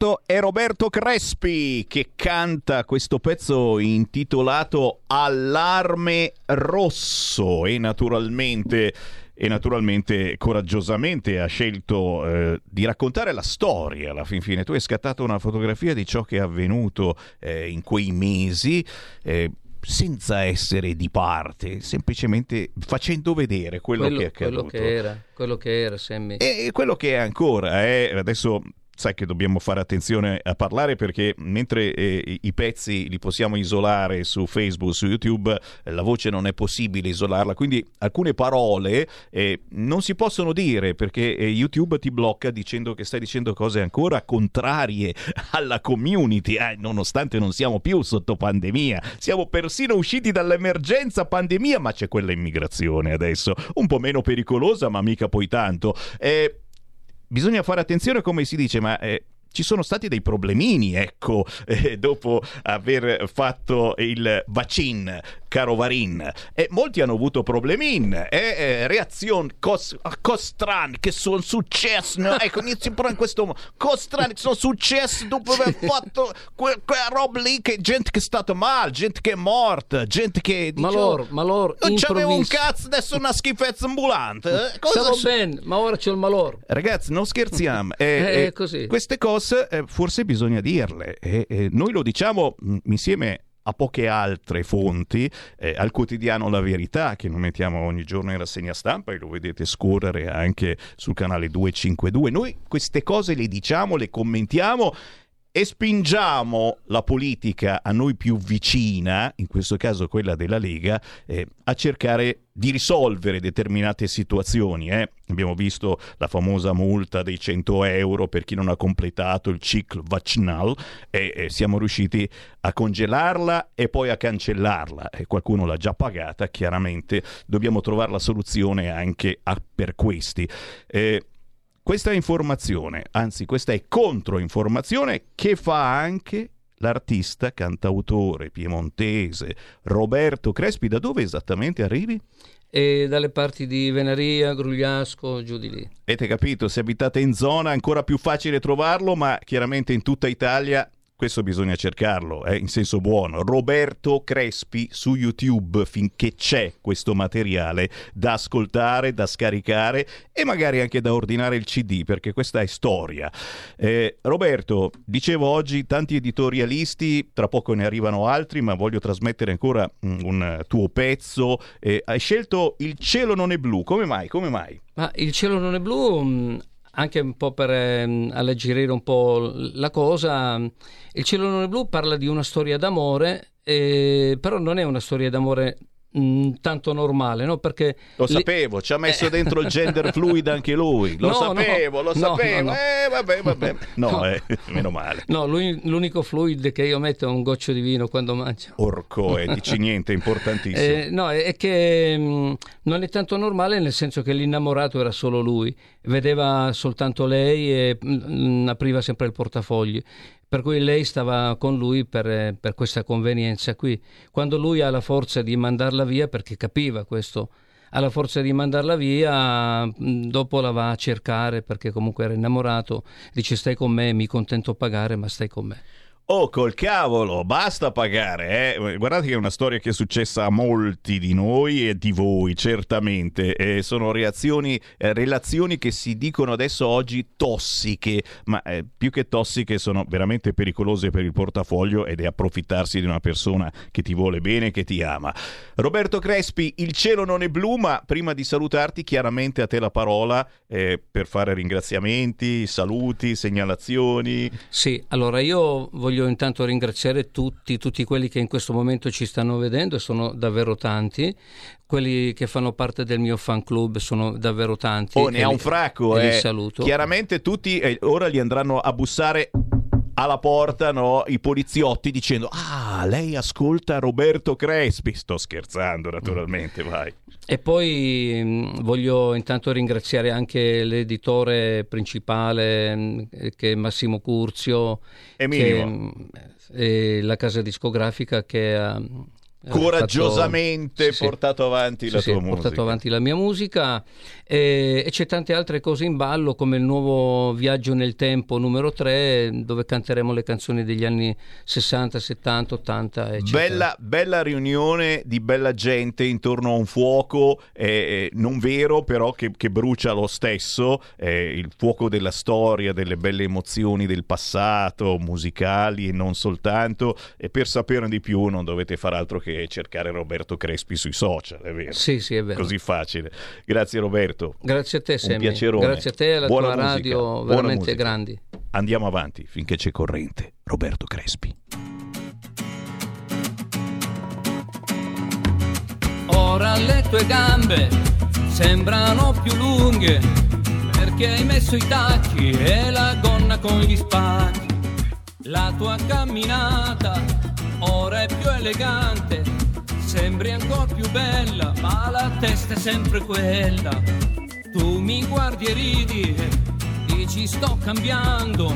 È Roberto Crespi che canta questo pezzo intitolato Allarme Rosso e naturalmente e naturalmente coraggiosamente ha scelto eh, di raccontare la storia alla fin fine. Tu hai scattato una fotografia di ciò che è avvenuto eh, in quei mesi. Eh, senza essere di parte, semplicemente facendo vedere quello, quello che è accaduto. Quello che era, quello che era, Sammy. E quello che è ancora, eh, adesso sai che dobbiamo fare attenzione a parlare perché mentre eh, i pezzi li possiamo isolare su Facebook, su YouTube, eh, la voce non è possibile isolarla, quindi alcune parole eh, non si possono dire perché eh, YouTube ti blocca dicendo che stai dicendo cose ancora contrarie (laughs) alla community, eh, nonostante non siamo più sotto pandemia, siamo persino usciti dall'emergenza pandemia, ma c'è quella immigrazione adesso, un po' meno pericolosa, ma mica poi tanto. Eh, bisogna fare attenzione come si dice, ma eh, ci sono stati dei problemini, ecco, (laughs) eh, dopo aver fatto il vaccin, caro Varin. E molti hanno avuto problemin, eh, eh, reazioni, cos, cos strane che sono successe, no? ecco, inizi pure in questo modo, cose strane che sono successe dopo aver (laughs) fatto que- quella roba lì, che gente che è stata male, gente che è morta, gente che... Ma dice, loro, ma loro, Non c'avevo un cazzo, adesso una schifezza ambulante. eh? Cosa Stavo bene, ma ora c'ho il malore. Ragazzi, non scherziamo. (laughs) eh, Eh, eh. Queste cose eh, forse bisogna dirle. noi lo diciamo mh, insieme a poche altre fonti, eh, al quotidiano La Verità, che noi mettiamo ogni giorno in rassegna stampa e lo vedete scorrere anche sul canale 252. Noi queste cose le diciamo, le commentiamo e spingiamo la politica a noi più vicina, in questo caso quella della Lega, eh, a cercare di risolvere determinate situazioni. eh. Abbiamo visto la famosa multa dei 100 euro per chi non ha completato il ciclo vaccinale e, e siamo riusciti a congelarla e poi a cancellarla. E qualcuno l'ha già pagata, chiaramente dobbiamo trovare la soluzione anche a- per questi. Eh, questa è informazione, anzi questa è controinformazione che fa anche l'artista, cantautore piemontese Roberto Crespi. Da dove esattamente arrivi? E dalle parti di Venaria, Grugliasco, giù di lì. Avete capito, se abitate in zona è ancora più facile trovarlo, ma chiaramente in tutta Italia questo bisogna cercarlo, eh, in senso buono. Roberto Crespi su YouTube finché c'è questo materiale da ascoltare, da scaricare e magari anche da ordinare il CD perché questa è storia. Eh, Roberto, dicevo oggi tanti editorialisti, tra poco ne arrivano altri, ma voglio trasmettere ancora mm, un tuo pezzo. Eh, hai scelto Il cielo non è blu, come mai? Come mai? Ma il cielo non è blu, mh, anche un po' per ehm, alleggerire un po' la cosa, il cielo non è blu parla di una storia d'amore, eh, però non è una storia d'amore mh, tanto normale, no? Perché Lo le- sapevo, ci ha messo dentro il gender fluid anche lui. Lo (laughs) No, sapevo, no, lo sapevo. Eh, vabbè, vabbè. No, eh, meno male. No, lui- l'unico fluid che io metto è un goccio di vino quando mangio. Orco, eh, dici niente, importantissimo. Eh, no, è che mh, non è tanto normale nel senso che l'innamorato era solo lui, vedeva soltanto lei e mh, apriva sempre il portafogli. Per cui lei stava con lui per, eh, per questa convenienza qui. Quando lui ha la forza di mandarla via, perché capiva questo, ha la forza di mandarla via, mh, dopo la va a cercare perché comunque era innamorato, dice stai con me, mi contento pagare, ma stai con me. Oh, col cavolo, basta pagare. Eh? Guardate che è una storia che è successa a molti di noi e di voi, certamente. Eh, sono reazioni, eh, relazioni che si dicono adesso oggi tossiche, ma eh, più che tossiche sono veramente pericolose per il portafoglio ed è approfittarsi di una persona che ti vuole bene, che ti ama. Roberto Crespi, il cielo non è blu, ma prima di salutarti, chiaramente a te la parola eh, per fare ringraziamenti, saluti, segnalazioni. Sì, allora io voglio intanto ringraziare tutti, tutti quelli che in questo momento ci stanno vedendo, sono davvero tanti, quelli che fanno parte del mio fan club sono davvero tanti. Oh, ne ha li- un fracco, e eh. li saluto. Chiaramente tutti eh, ora gli andranno a bussare alla porta no, i poliziotti dicendo ah lei ascolta Roberto Crespi. Sto scherzando naturalmente vai. E poi mh, voglio intanto ringraziare anche l'editore principale mh, che è Massimo Curzio che, mh, e la casa discografica che ha coraggiosamente fatto- sì, portato avanti Sì, la sì, tua musica. portato avanti la mia musica. E, e c'è tante altre cose in ballo come il nuovo Viaggio nel tempo numero 3 dove canteremo le canzoni degli anni 60, 70, 80 eccetera. Bella, bella riunione di bella gente intorno a un fuoco eh, eh, non vero però che, che brucia lo stesso, eh, il fuoco della storia, delle belle emozioni del passato, musicali e non soltanto. E per saperne di più non dovete fare altro che cercare Roberto Crespi sui social, è vero? Sì, sì, è vero. Così facile. Grazie Roberto. Grazie a te Un Sammy. piacerone. Grazie a te e alla Buona tua musica, radio buona veramente musica. grandi. Andiamo avanti finché c'è corrente. Roberto Crespi. Ora le tue gambe sembrano più lunghe perché hai messo i tacchi e la gonna con gli spacchi. La tua camminata ora è più elegante, sembri ancora più bella, ma la testa è sempre quella. Tu mi guardi e ridi, dici sto cambiando,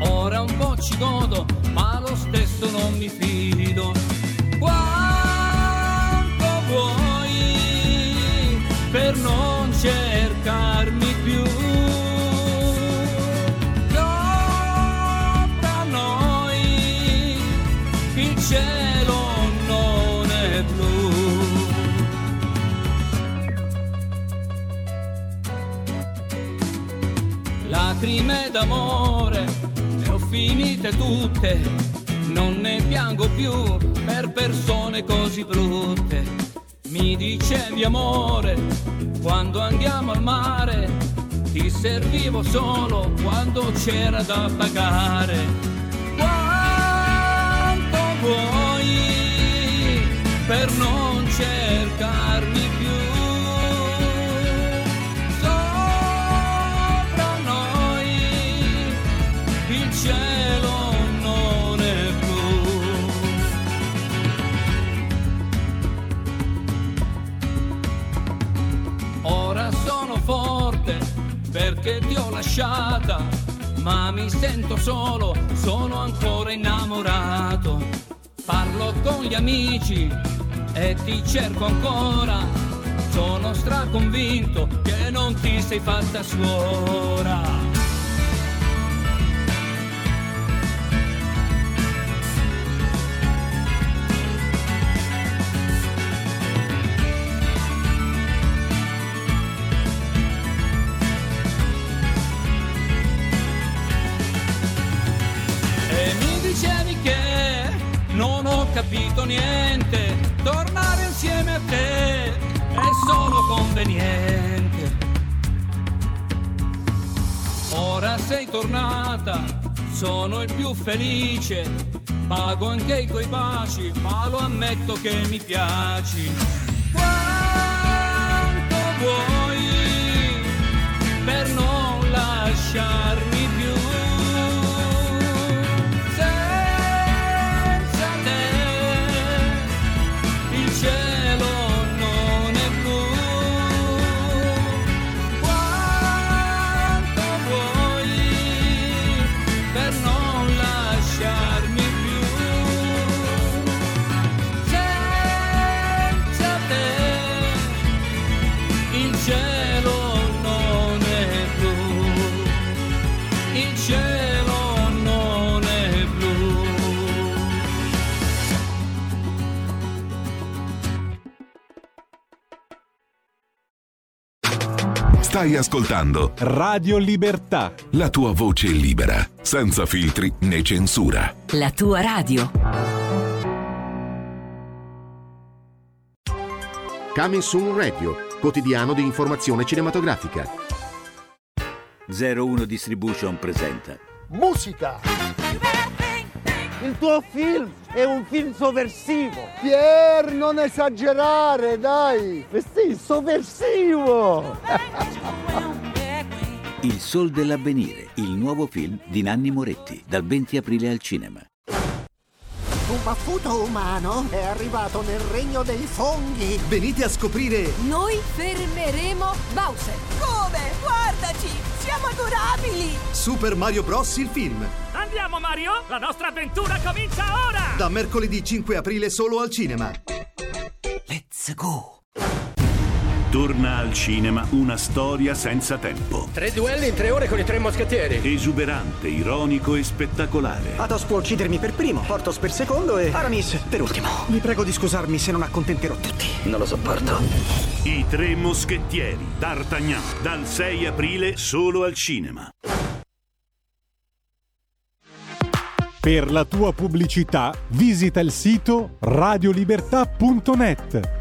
ora un po' ci godo, ma lo stesso non mi fido. Quanto vuoi per non cercarmi più? Cielo non è blu. Lacrime d'amore le ho finite tutte, non ne piango più per persone così brutte. Mi dicevi amore, quando andiamo al mare, ti servivo solo quando c'era da pagare. Quanto vuoi per non cercarmi più? Sopra noi il cielo non è blu. Ora sono forte perché ti ho lasciata, ma mi sento solo, sono ancora innamorato. Parlo con gli amici e ti cerco ancora. Sono straconvinto che non ti sei fatta suora. Conveniente. Ora sei tornata, sono il più felice, pago anche i tuoi baci, ma lo ammetto che mi piaci. Quanto vuoi per non lasciarmi Stai ascoltando Radio Libertà. la tua voce libera, senza filtri né censura. La tua radio. Coming Soon Radio, quotidiano di informazione cinematografica. 01 Distribution presenta Musica! Il tuo film è un film sovversivo! Pier, non esagerare, dai! Sì, sovversivo! (laughs) Il Sol dell'Avvenire, il nuovo film di Nanni Moretti, dal 20 aprile al cinema. Un baffuto umano è arrivato nel regno dei funghi. Venite a scoprire. Noi fermeremo Bowser. Come? Guardaci! Siamo adorabili! Super Mario Bros. il film. Andiamo Mario, la nostra avventura comincia ora! Da mercoledì 5 aprile solo al cinema. Let's go! Torna al cinema una storia senza tempo. Tre duelli in tre ore con i tre moschettieri. Esuberante, ironico e spettacolare. Athos può uccidermi per primo, Portos per secondo e Aramis per ultimo. Vi prego di scusarmi se non accontenterò tutti. Non lo sopporto. I tre moschettieri, D'Artagnan, dal 6 aprile solo al cinema. Per la tua pubblicità visita il sito radiolibertà.net.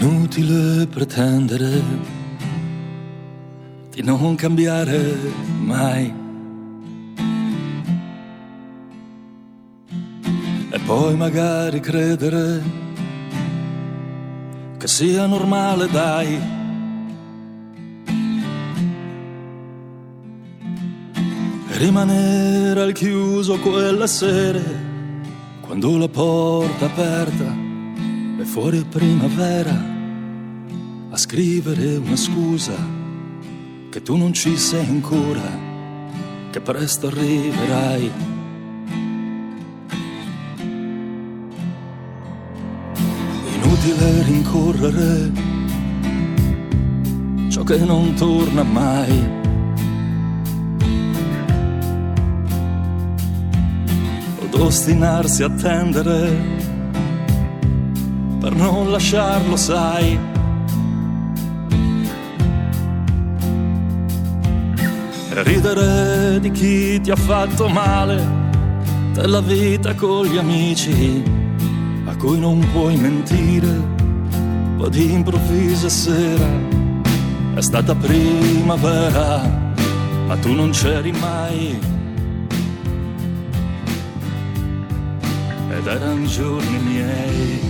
Inutile pretendere di non cambiare mai. E poi magari credere che sia normale, dai. Rimanere al chiuso quelle sere, quando la porta è aperta e fuori è primavera a scrivere una scusa che tu non ci sei ancora, che presto arriverai. Inutile rincorrere ciò che non torna mai. Ostinarsi a attendere per non lasciarlo, sai. Ridere di chi ti ha fatto male, della vita con gli amici, a cui non puoi mentire, poi di improvvisa sera, è stata primavera, ma tu non c'eri mai. Erano giorni miei.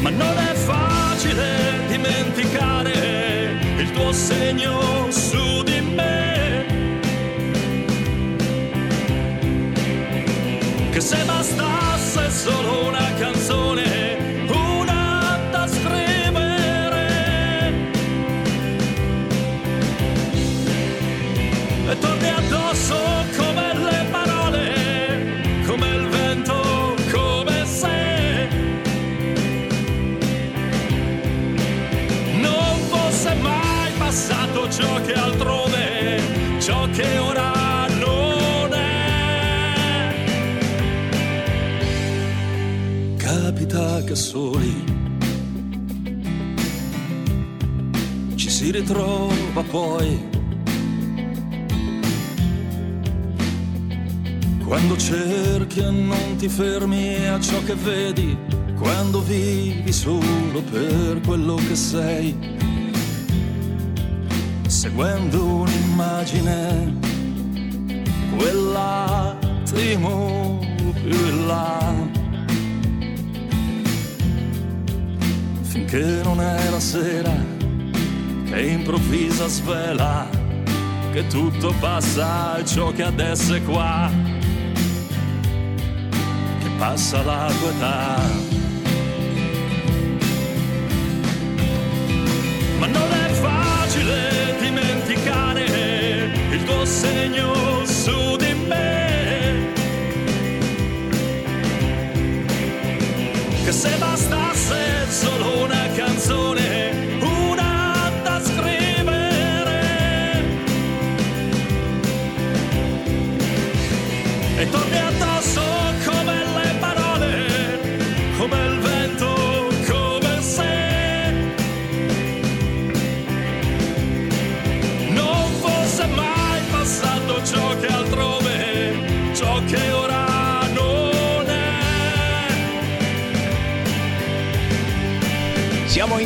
Ma non è facile dimenticare il tuo segno su di me. Che se bastasse solo una canzone, Che soli. Ci si ritrova poi. Quando cerchi e non ti fermi a ciò che vedi, quando vivi solo per quello che sei, seguendo un'immagine, quell'attimo più in là, finché non è la sera che improvvisa svela che tutto passa ciò che adesso è qua che passa la tua età. Ma non è facile dimenticare il tuo segno su di me. Che se bastasse solo una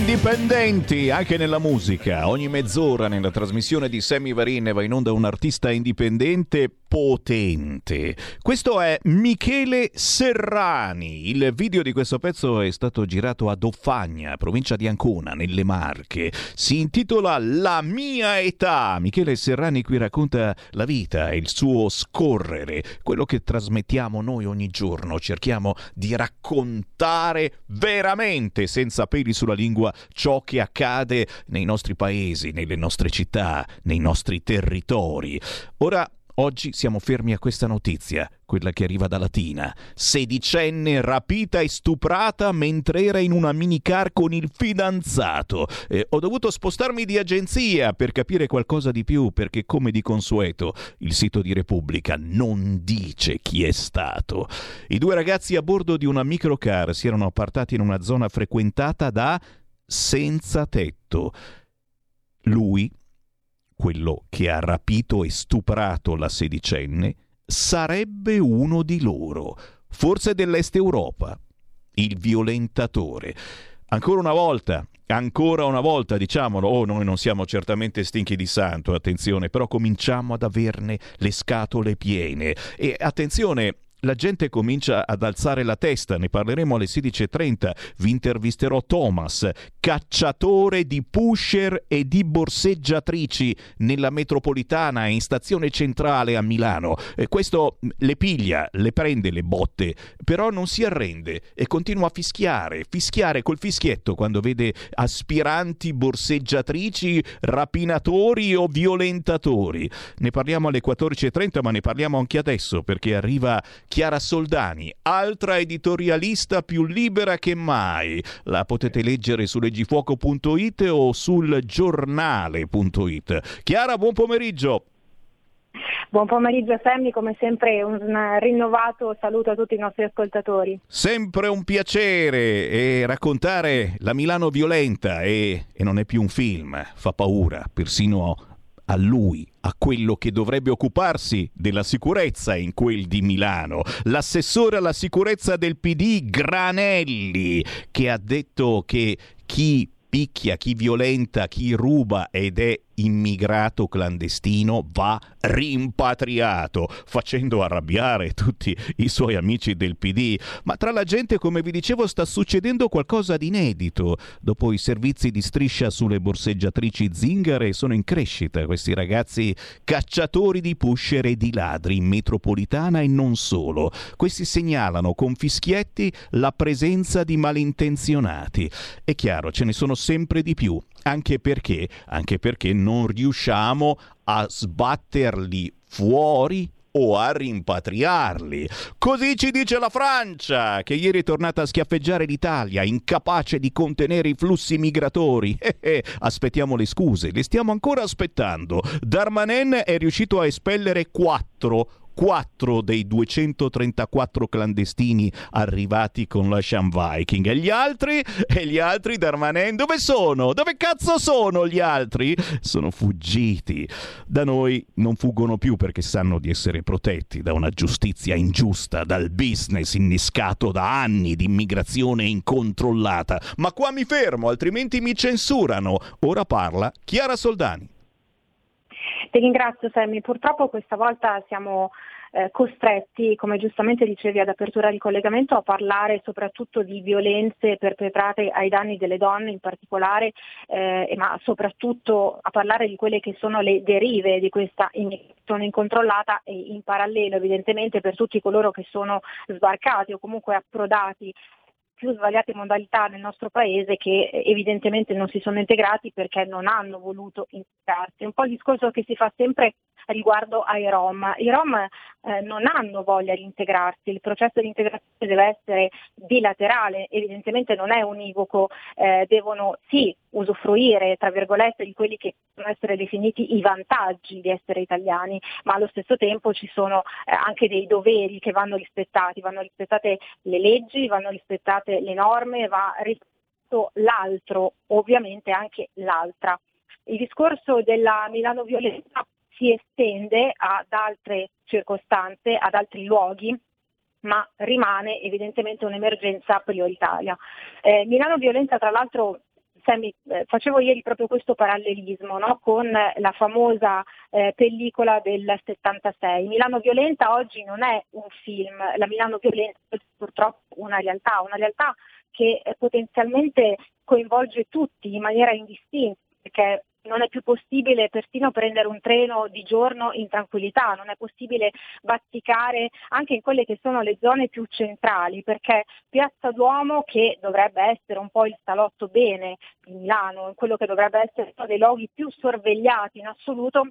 non indipendenti anche nella musica. Ogni mezz'ora nella trasmissione di Sammy Varin va in onda un artista indipendente potente. Questo è Michele Serrani. Il video di questo pezzo è stato girato a Doffagna, provincia di Ancona, nelle Marche. Si intitola La mia età. Michele Serrani qui racconta la vita il suo scorrere, quello che trasmettiamo noi ogni giorno. Cerchiamo di raccontare veramente, senza peli sulla lingua, ciò che accade nei nostri paesi, nelle nostre città, nei nostri territori. Ora Oggi siamo fermi a questa notizia, quella che arriva da Latina. Sedicenne rapita e stuprata mentre era in una minicar con il fidanzato. Eh, ho dovuto spostarmi di agenzia per capire qualcosa di più, perché come di consueto il sito di Repubblica non dice chi è stato. I due ragazzi a bordo di una microcar si erano appartati in una zona frequentata da senza tetto. Lui quello che ha rapito e stuprato la sedicenne, sarebbe uno di loro, forse dell'Est Europa, il violentatore. Ancora una volta, ancora una volta diciamolo, oh noi non siamo certamente stinchi di santo, attenzione, però cominciamo ad averne le scatole piene. E attenzione, la gente comincia ad alzare la testa, ne parleremo alle 16.30, vi intervisterò Thomas, cacciatore di pusher e di borseggiatrici nella metropolitana e in stazione centrale a Milano. E questo le piglia, le prende le botte, però non si arrende e continua a fischiare, fischiare col fischietto quando vede aspiranti borseggiatrici, rapinatori o violentatori. Ne parliamo alle 14.30 ma ne parliamo anche adesso perché arriva Chiara Soldani, altra editorialista più libera che mai. La potete leggere su leggifuoco.it o sul giornale.it. Chiara, buon pomeriggio. Buon pomeriggio Sammy, come sempre un rinnovato saluto a tutti i nostri ascoltatori. Sempre un piacere e raccontare la Milano violenta e, e non è più un film, fa paura, persino a lui, a quello che dovrebbe occuparsi della sicurezza in quel di Milano, l'assessore alla sicurezza del PD Granelli, che ha detto che chi picchia, chi violenta, chi ruba ed è immigrato clandestino va rimpatriato, facendo arrabbiare tutti i suoi amici del PD. Ma tra la gente, come vi dicevo, sta succedendo qualcosa di inedito. Dopo i servizi di striscia sulle borseggiatrici zingare sono in crescita questi ragazzi cacciatori di pusher e di ladri in metropolitana e non solo. Questi segnalano con fischietti la presenza di malintenzionati. È chiaro, ce ne sono sempre di più anche perché, anche perché non riusciamo a sbatterli fuori o a rimpatriarli. Così ci dice la Francia, che ieri è tornata a schiaffeggiare l'Italia, incapace di contenere i flussi migratori. (laughs) Eh, eh, aspettiamo le scuse, le stiamo ancora aspettando. Darmanin è riuscito a espellere quattro 4 dei 234 clandestini arrivati con la Sham Viking. E gli altri? E gli altri, Darmanin, dove sono? Dove cazzo sono gli altri? Sono fuggiti. Da noi non fuggono più perché sanno di essere protetti da una giustizia ingiusta, dal business innescato da anni di immigrazione incontrollata. Ma qua mi fermo, altrimenti mi censurano. Ora parla Chiara Soldani. Ti ringrazio Sammy, purtroppo questa volta siamo eh, costretti, come giustamente dicevi ad apertura di collegamento, a parlare soprattutto di violenze perpetrate ai danni delle donne in particolare, eh, ma soprattutto a parlare di quelle che sono le derive di questa immigrazione incontrollata e in parallelo evidentemente per tutti coloro che sono sbarcati o comunque approdati più svariate modalità nel nostro paese che eh, evidentemente non si sono integrati perché non hanno voluto integrarsi. Un po' il discorso che si fa sempre riguardo ai Rom. I Rom eh, non hanno voglia di integrarsi, il processo di integrazione deve essere bilaterale, evidentemente non è univoco, eh, devono sì usufruire tra virgolette di quelli che possono essere definiti i vantaggi di essere italiani, ma allo stesso tempo ci sono eh, anche dei doveri che vanno rispettati, vanno rispettate le leggi, vanno rispettate le norme, va rispettato l'altro, ovviamente anche l'altra. Il discorso della Milano Violenza si estende ad altre circostanze, ad altri luoghi, ma rimane evidentemente un'emergenza prioritaria. Eh, Milano Violenza tra l'altro Sammy, eh, facevo ieri proprio questo parallelismo no? con la famosa eh, pellicola del 76. Milano Violenta oggi non è un film, la Milano Violenta è purtroppo una realtà, una realtà che eh, potenzialmente coinvolge tutti in maniera indistinta, perché non è più possibile persino prendere un treno di giorno in tranquillità, non è possibile bazzicare anche in quelle che sono le zone più centrali, perché Piazza Duomo, che dovrebbe essere un po' il salotto bene di Milano, quello che dovrebbe essere uno dei luoghi più sorvegliati in assoluto,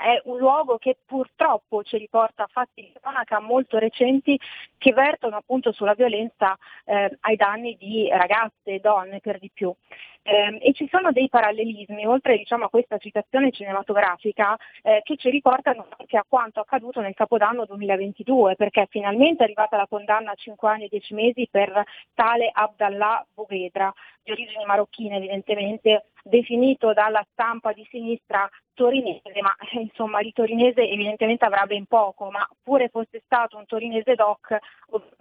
è un luogo che purtroppo ci riporta a fatti di cronaca molto recenti che vertono appunto sulla violenza eh, ai danni di ragazze e donne per di più. Eh, e ci sono dei parallelismi, oltre diciamo, a questa citazione cinematografica, eh, che ci riportano anche a quanto accaduto nel Capodanno 2022, perché finalmente è arrivata la condanna a 5 anni e 10 mesi per tale Abdallah Bouvedra, di origini marocchine evidentemente, definito dalla stampa di sinistra torinese, ma eh, insomma di torinese evidentemente avrà ben poco, ma pure fosse stato un torinese doc,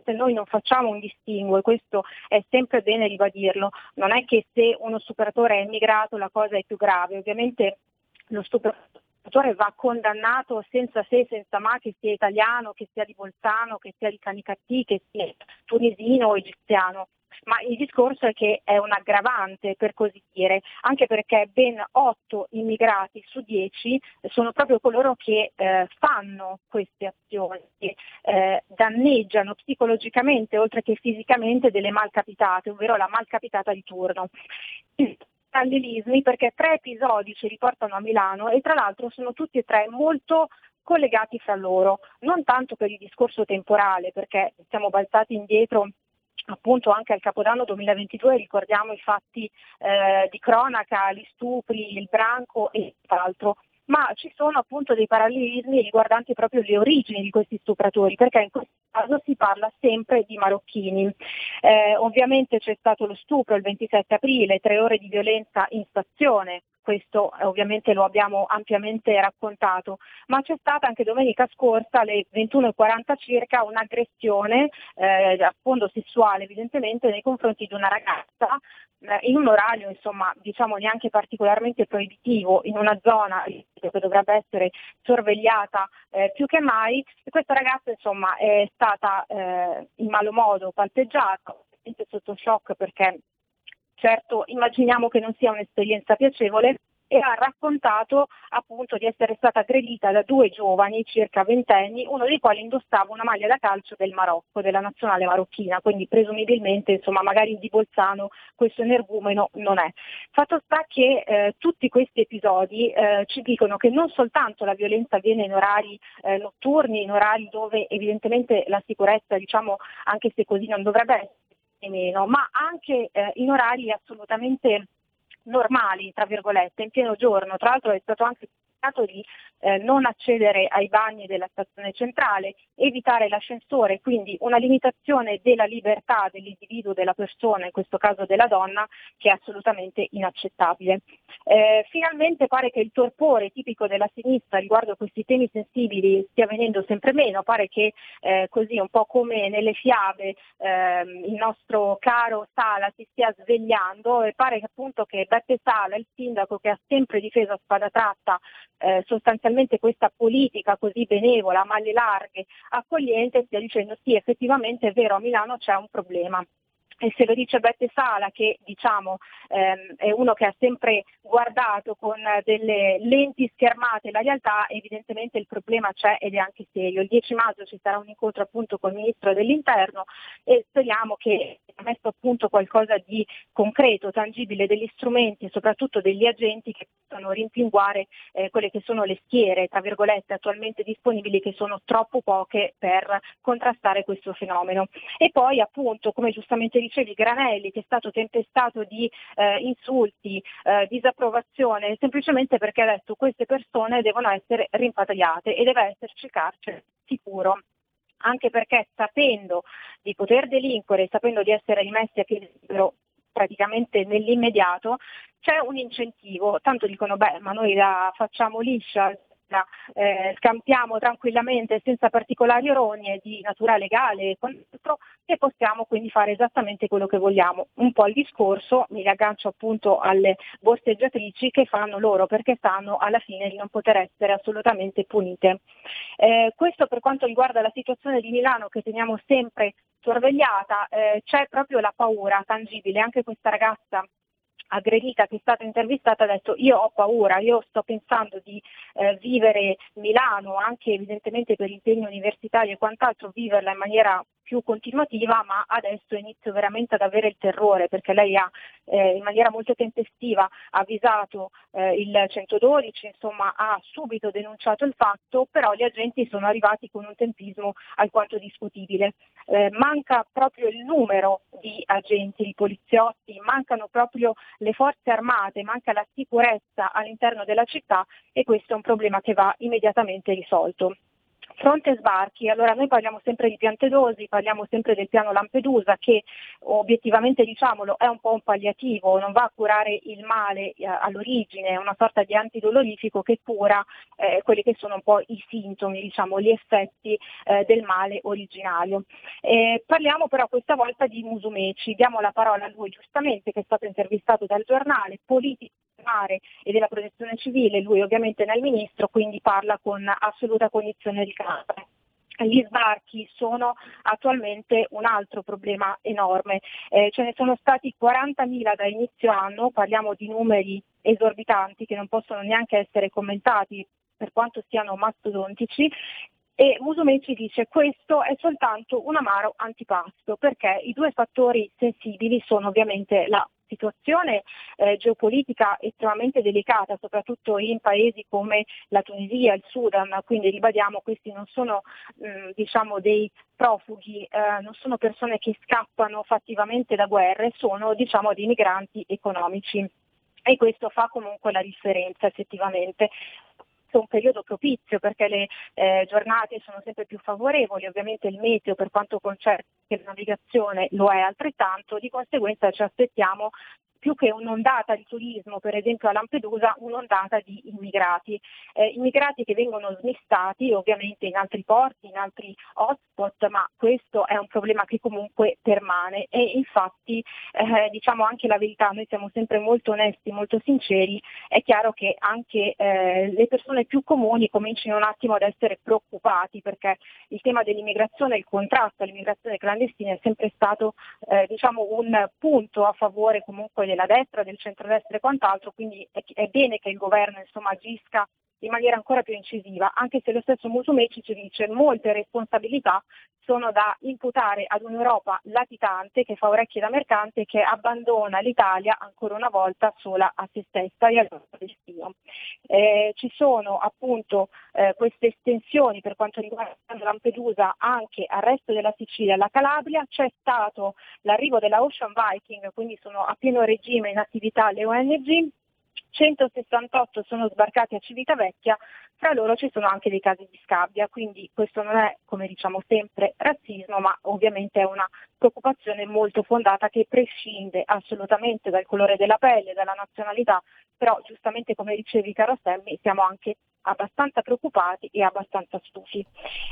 noi non facciamo un distinguo e questo è sempre bene ribadirlo, non è che se uno stupratore è immigrato la cosa è più grave, ovviamente lo stupratore va condannato senza se senza ma che sia italiano, che sia di Bolzano, che sia di Canicattì, che sia tunisino o egiziano. Ma il discorso è che è un aggravante per così dire, anche perché ben 8 immigrati su 10 sono proprio coloro che eh, fanno queste azioni, che eh, danneggiano psicologicamente oltre che fisicamente delle malcapitate, ovvero la malcapitata di turno parallelismi perché tre episodi ci riportano a Milano e tra l'altro sono tutti e tre molto collegati fra loro, non tanto per il discorso temporale perché siamo balzati indietro appunto anche al Capodanno 2022 ricordiamo i fatti eh, di cronaca, gli stupri, il branco e altro, ma ci sono appunto dei parallelismi riguardanti proprio le origini di questi stupratori, perché in questo caso si parla sempre di marocchini. Eh, ovviamente c'è stato lo stupro il 27 aprile, tre ore di violenza in stazione, questo eh, ovviamente lo abbiamo ampiamente raccontato, ma c'è stata anche domenica scorsa alle 21.40 circa un'aggressione eh, a fondo sessuale evidentemente nei confronti di una ragazza eh, in un orario insomma diciamo neanche particolarmente proibitivo in una zona che dovrebbe essere sorvegliata eh, più che mai. E questa ragazza insomma è stata eh, in malo modo palpeggiata sotto shock perché Certo, immaginiamo che non sia un'esperienza piacevole e ha raccontato appunto di essere stata aggredita da due giovani, circa ventenni, uno dei quali indossava una maglia da calcio del Marocco, della nazionale marocchina, quindi presumibilmente insomma magari di Bolzano questo energumeno non è. Fatto sta che eh, tutti questi episodi eh, ci dicono che non soltanto la violenza avviene in orari eh, notturni, in orari dove evidentemente la sicurezza, diciamo, anche se così non dovrebbe essere, meno, ma anche eh, in orari assolutamente normali, tra virgolette, in pieno giorno. Tra l'altro è stato anche di eh, non accedere ai bagni della stazione centrale, evitare l'ascensore, quindi una limitazione della libertà dell'individuo, della persona, in questo caso della donna, che è assolutamente inaccettabile. Eh, finalmente pare che il torpore tipico della sinistra riguardo a questi temi sensibili stia venendo sempre meno, pare che eh, così un po' come nelle fiabe ehm, il nostro caro Sala si stia svegliando e pare che appunto che Beppe Sala, il sindaco che ha sempre difeso a spada tratta eh, sostanzialmente questa politica così benevola, maglie larghe, accogliente, stia dicendo sì, effettivamente è vero, a Milano c'è un problema e se lo dice Bette Sala che diciamo ehm, è uno che ha sempre guardato con delle lenti schermate la realtà, evidentemente il problema c'è ed è anche serio. Il 10 maggio ci sarà un incontro appunto con il Ministro dell'Interno e speriamo che ha messo a punto qualcosa di concreto, tangibile, degli strumenti e soprattutto degli agenti che possano rimpinguare eh, quelle che sono le schiere, tra virgolette, attualmente disponibili che sono troppo poche per contrastare questo fenomeno. E poi appunto, come giustamente dicevi, Granelli che è stato tempestato di eh, insulti, eh, disapprovazione, semplicemente perché ha detto queste persone devono essere rimpatriate e deve esserci carcere sicuro. Anche perché sapendo di poter delinquere, sapendo di essere rimessi a piedi libero praticamente nell'immediato, c'è un incentivo, tanto dicono beh ma noi la facciamo liscia, eh, scampiamo tranquillamente senza particolari ironie di natura legale e quant'altro e possiamo quindi fare esattamente quello che vogliamo. Un po' il discorso, mi riaggancio appunto alle borseggiatrici che fanno loro perché sanno alla fine di non poter essere assolutamente punite. Eh, questo per quanto riguarda la situazione di Milano che teniamo sempre sorvegliata, eh, c'è proprio la paura tangibile, anche questa ragazza aggredita che è stata intervistata ha detto io ho paura, io sto pensando di eh, vivere Milano anche evidentemente per impegno universitario e quant'altro, viverla in maniera più continuativa, ma adesso inizio veramente ad avere il terrore perché lei ha eh, in maniera molto tempestiva avvisato eh, il 112, insomma ha subito denunciato il fatto, però gli agenti sono arrivati con un tempismo alquanto discutibile. Eh, manca proprio il numero di agenti, di poliziotti, mancano proprio le forze armate, manca la sicurezza all'interno della città e questo è un problema che va immediatamente risolto. Fronte sbarchi, allora noi parliamo sempre di Piantedosi, parliamo sempre del piano Lampedusa che obiettivamente diciamolo è un po' un palliativo, non va a curare il male eh, all'origine, è una sorta di antidolorifico che cura eh, quelli che sono un po' i sintomi, diciamo, gli effetti eh, del male originario. Eh, parliamo però questa volta di Musumeci, diamo la parola a lui giustamente che è stato intervistato dal giornale, politico mare e della protezione civile, lui ovviamente è il ministro, quindi parla con assoluta cognizione di causa. Gli sbarchi sono attualmente un altro problema enorme, eh, ce ne sono stati 40.000 da inizio anno, parliamo di numeri esorbitanti che non possono neanche essere commentati per quanto siano mastodontici e Musumeci dice questo è soltanto un amaro antipasto perché i due fattori sensibili sono ovviamente la situazione eh, geopolitica estremamente delicata, soprattutto in paesi come la Tunisia, il Sudan, quindi ribadiamo questi non sono mh, mm, diciamo dei profughi, eh, non sono persone che scappano fattivamente da guerre, sono diciamo dei migranti economici. E questo fa comunque la differenza effettivamente un periodo propizio perché le eh, giornate sono sempre più favorevoli, ovviamente il meteo per quanto concerne la navigazione lo è altrettanto, di conseguenza ci aspettiamo più che un'ondata di turismo, per esempio a Lampedusa, un'ondata di immigrati. Eh, immigrati che vengono smistati ovviamente in altri porti, in altri hotspot, ma questo è un problema che comunque permane e infatti eh, diciamo anche la verità, noi siamo sempre molto onesti, molto sinceri, è chiaro che anche eh, le persone più comuni cominciano un attimo ad essere preoccupati perché il tema dell'immigrazione, il contrasto all'immigrazione clandestina è sempre stato eh, diciamo un punto a favore comunque della destra, del centrodestra e quant'altro, quindi è, è bene che il governo insomma, agisca in maniera ancora più incisiva, anche se lo stesso Musumeci ci dice molte responsabilità sono da imputare ad un'Europa latitante che fa orecchie da mercante e che abbandona l'Italia ancora una volta sola a se stessa e al proprio destino. Eh, ci sono appunto eh, queste estensioni per quanto riguarda Lampedusa anche al resto della Sicilia e alla Calabria, c'è stato l'arrivo della Ocean Viking, quindi sono a pieno regime in attività le ONG, 168 sono sbarcati a Civitavecchia, fra loro ci sono anche dei casi di scabbia, quindi questo non è, come diciamo sempre, razzismo, ma ovviamente è una preoccupazione molto fondata che prescinde assolutamente dal colore della pelle, dalla nazionalità, però giustamente come dicevi caro Semmi siamo anche abbastanza preoccupati e abbastanza stufi.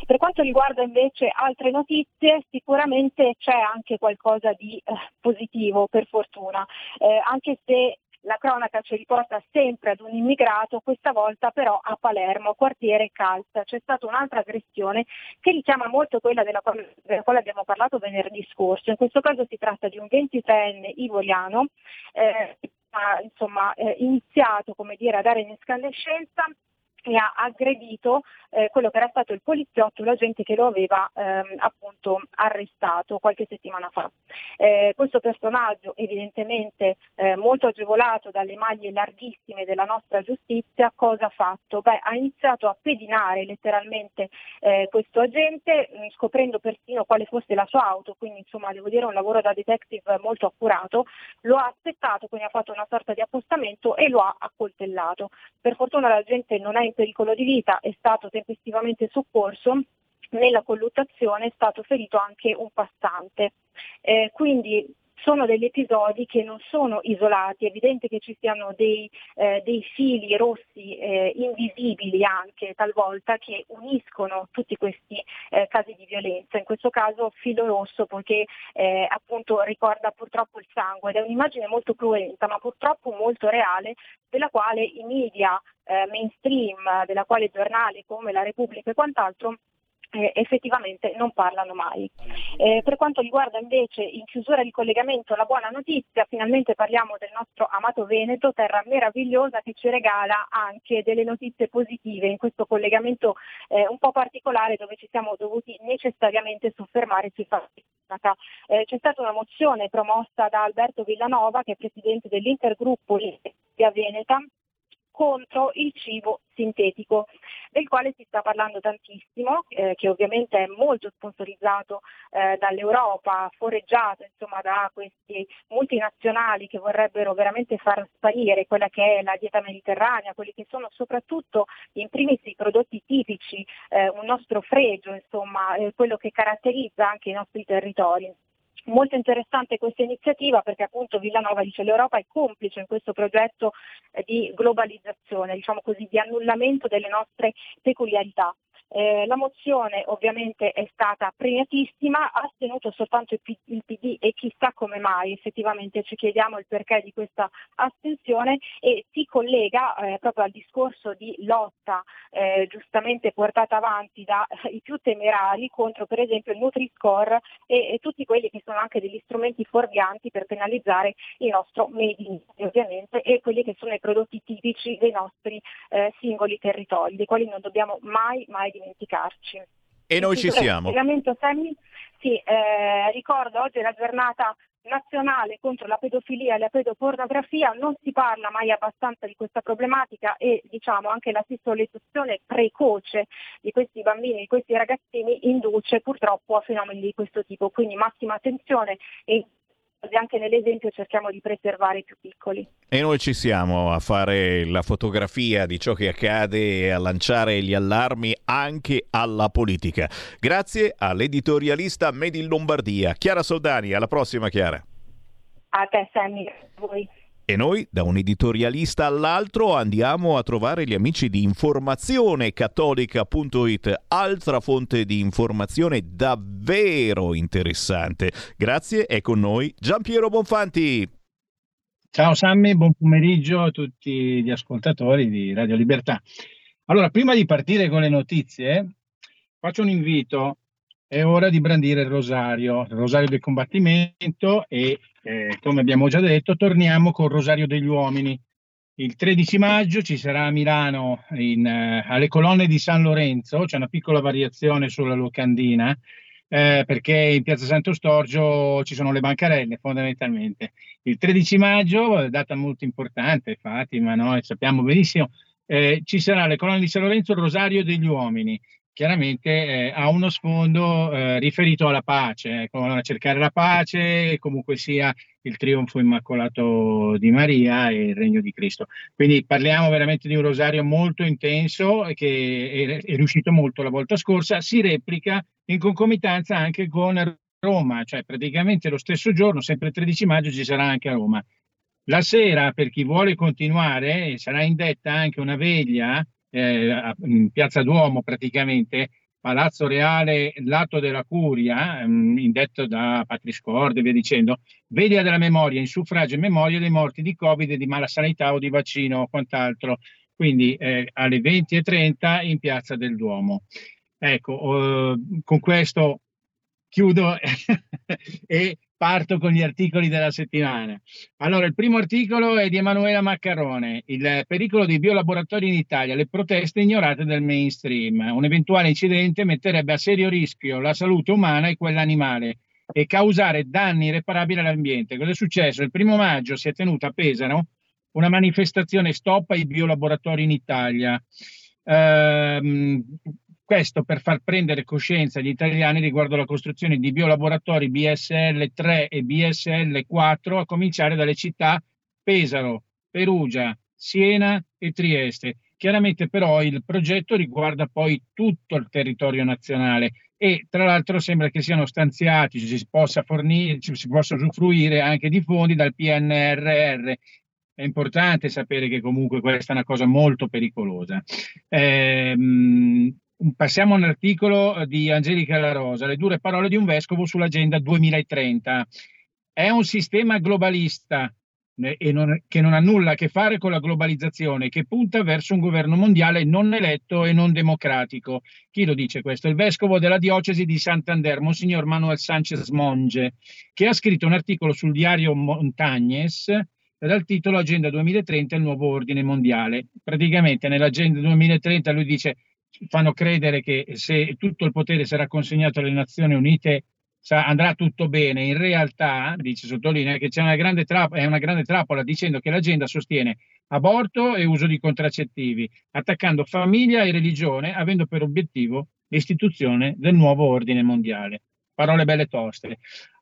Per quanto riguarda invece altre notizie, sicuramente c'è anche qualcosa di eh, positivo per fortuna, eh, anche se la cronaca ci riporta sempre ad un immigrato, questa volta però a Palermo, quartiere Calza. C'è stata un'altra aggressione che richiama molto quella della quale, della quale abbiamo parlato venerdì scorso. In questo caso si tratta di un 23enne ivoriano eh, ha insomma, eh, iniziato dire, a dare in escandescenza e ha aggredito eh, quello che era stato il poliziotto, l'agente che lo aveva ehm, appunto arrestato qualche settimana fa. Eh, questo personaggio evidentemente eh, molto agevolato dalle maglie larghissime della nostra giustizia, cosa ha fatto? Beh, ha iniziato a pedinare letteralmente eh, questo agente mh, scoprendo persino quale fosse la sua auto, quindi insomma devo dire un lavoro da detective molto accurato, lo ha aspettato, quindi ha fatto una sorta di appostamento e lo ha accoltellato. Per fortuna la gente non è in pericolo di vita, è stato tempestivamente soccorso, nella colluttazione è stato ferito anche un passante. Eh, quindi sono degli episodi che non sono isolati, è evidente che ci siano dei, eh, dei fili rossi eh, invisibili anche talvolta che uniscono tutti questi eh, casi di violenza, in questo caso filo rosso poiché eh, appunto ricorda purtroppo il sangue. Ed è un'immagine molto cruenta ma purtroppo molto reale della quale i media eh, mainstream, della quale giornali come la Repubblica e quant'altro eh, effettivamente non parlano mai. Eh, per quanto riguarda invece in chiusura di collegamento la buona notizia, finalmente parliamo del nostro amato Veneto, terra meravigliosa che ci regala anche delle notizie positive in questo collegamento eh, un po' particolare dove ci siamo dovuti necessariamente soffermare sui fatti. Eh, c'è stata una mozione promossa da Alberto Villanova, che è presidente dell'intergruppo Via Veneta, contro il cibo sintetico, del quale si sta parlando tantissimo, eh, che ovviamente è molto sponsorizzato eh, dall'Europa, foreggiato insomma, da questi multinazionali che vorrebbero veramente far sparire quella che è la dieta mediterranea, quelli che sono soprattutto in primis i prodotti tipici, eh, un nostro fregio, insomma, eh, quello che caratterizza anche i nostri territori. Molto interessante questa iniziativa perché appunto Villanova dice l'Europa è complice in questo progetto eh, di globalizzazione, diciamo così, di annullamento delle nostre peculiarità. Eh, la mozione ovviamente è stata premiatissima, ha astenuto soltanto il, P- il PD e chissà come mai, effettivamente ci chiediamo il perché di questa astensione e si collega eh, proprio al discorso di lotta eh, giustamente portata avanti dai eh, più temerari contro per esempio il Nutri-Score e, e, tutti quelli che sono anche degli strumenti fuorvianti per penalizzare il nostro Made in ovviamente e quelli che sono i prodotti tipici dei nostri eh, singoli territori, dei quali non dobbiamo mai mai dimenticarci. E noi ci siamo. Sì, eh, ricordo oggi è la giornata nazionale contro la pedofilia e la pedopornografia, non si parla mai abbastanza di questa problematica e diciamo anche la sessualizzazione precoce di questi bambini, di questi ragazzini induce purtroppo a fenomeni di questo tipo, quindi massima attenzione e anche nell'esempio cerchiamo di preservare i più piccoli. E noi ci siamo a fare la fotografia di ciò che accade e a lanciare gli allarmi anche alla politica. Grazie all'editorialista Made in Lombardia, Chiara Soldani. Alla prossima, Chiara. A te, Sammy, a voi. E noi, da un editorialista all'altro, andiamo a trovare gli amici di informazionecattolica.it, altra fonte di informazione davvero interessante. Grazie, è con noi Giampiero Bonfanti. Ciao Sammy, buon pomeriggio a tutti gli ascoltatori di Radio Libertà. Allora, prima di partire con le notizie, faccio un invito è ora di brandire il rosario, il rosario del combattimento e eh, come abbiamo già detto torniamo col rosario degli uomini. Il 13 maggio ci sarà a Milano in, eh, alle colonne di San Lorenzo, c'è una piccola variazione sulla locandina eh, perché in Piazza Santo Storgio ci sono le bancarelle fondamentalmente. Il 13 maggio, data molto importante, Fatima, noi sappiamo benissimo, eh, ci sarà alle colonne di San Lorenzo il rosario degli uomini chiaramente eh, ha uno sfondo eh, riferito alla pace, ecco, a cercare la pace e comunque sia il trionfo immacolato di Maria e il regno di Cristo. Quindi parliamo veramente di un rosario molto intenso che è, è riuscito molto la volta scorsa, si replica in concomitanza anche con Roma, cioè praticamente lo stesso giorno, sempre il 13 maggio, ci sarà anche a Roma. La sera, per chi vuole continuare, sarà indetta anche una veglia eh, in Piazza Duomo praticamente, Palazzo Reale, lato della Curia, ehm, indetto da Patriscordi e via dicendo, veglia della memoria in suffragio e memoria dei morti di Covid, di mala sanità o di vaccino o quant'altro, quindi eh, alle 20.30 in Piazza del Duomo. Ecco, eh, con questo chiudo (laughs) e parto con gli articoli della settimana. Allora, il primo articolo è di Emanuela Maccarone, il pericolo dei biolaboratori in Italia, le proteste ignorate del mainstream. Un eventuale incidente metterebbe a serio rischio la salute umana e quella animale e causare danni irreparabili all'ambiente. Cosa è successo? Il primo maggio si è tenuta a Pesaro una manifestazione stop ai biolaboratori in Italia. Uh, questo per far prendere coscienza agli italiani riguardo alla costruzione di biolaboratori BSL 3 e BSL 4, a cominciare dalle città Pesaro, Perugia, Siena e Trieste. Chiaramente però il progetto riguarda poi tutto il territorio nazionale e tra l'altro sembra che siano stanziati, ci si possa fornire, ci si possa usufruire anche di fondi dal PNRR. È importante sapere che comunque questa è una cosa molto pericolosa. Ehm, passiamo all'articolo di Angelica La Rosa, le dure parole di un vescovo sull'agenda 2030. È un sistema globalista e non, che non ha nulla a che fare con la globalizzazione, che punta verso un governo mondiale non eletto e non democratico. Chi lo dice questo? Il vescovo della diocesi di Santander, Monsignor Manuel Sanchez Monge, che ha scritto un articolo sul diario Montagnes dal titolo Agenda 2030 il nuovo ordine mondiale. Praticamente nell'Agenda 2030 lui dice fanno credere che se tutto il potere sarà consegnato alle Nazioni Unite andrà tutto bene. In realtà, dice, sottolinea che c'è una grande trappola, è una grande trappola dicendo che l'agenda sostiene aborto e uso di contraccettivi, attaccando famiglia e religione, avendo per obiettivo l'istituzione del nuovo ordine mondiale. Parole belle toste.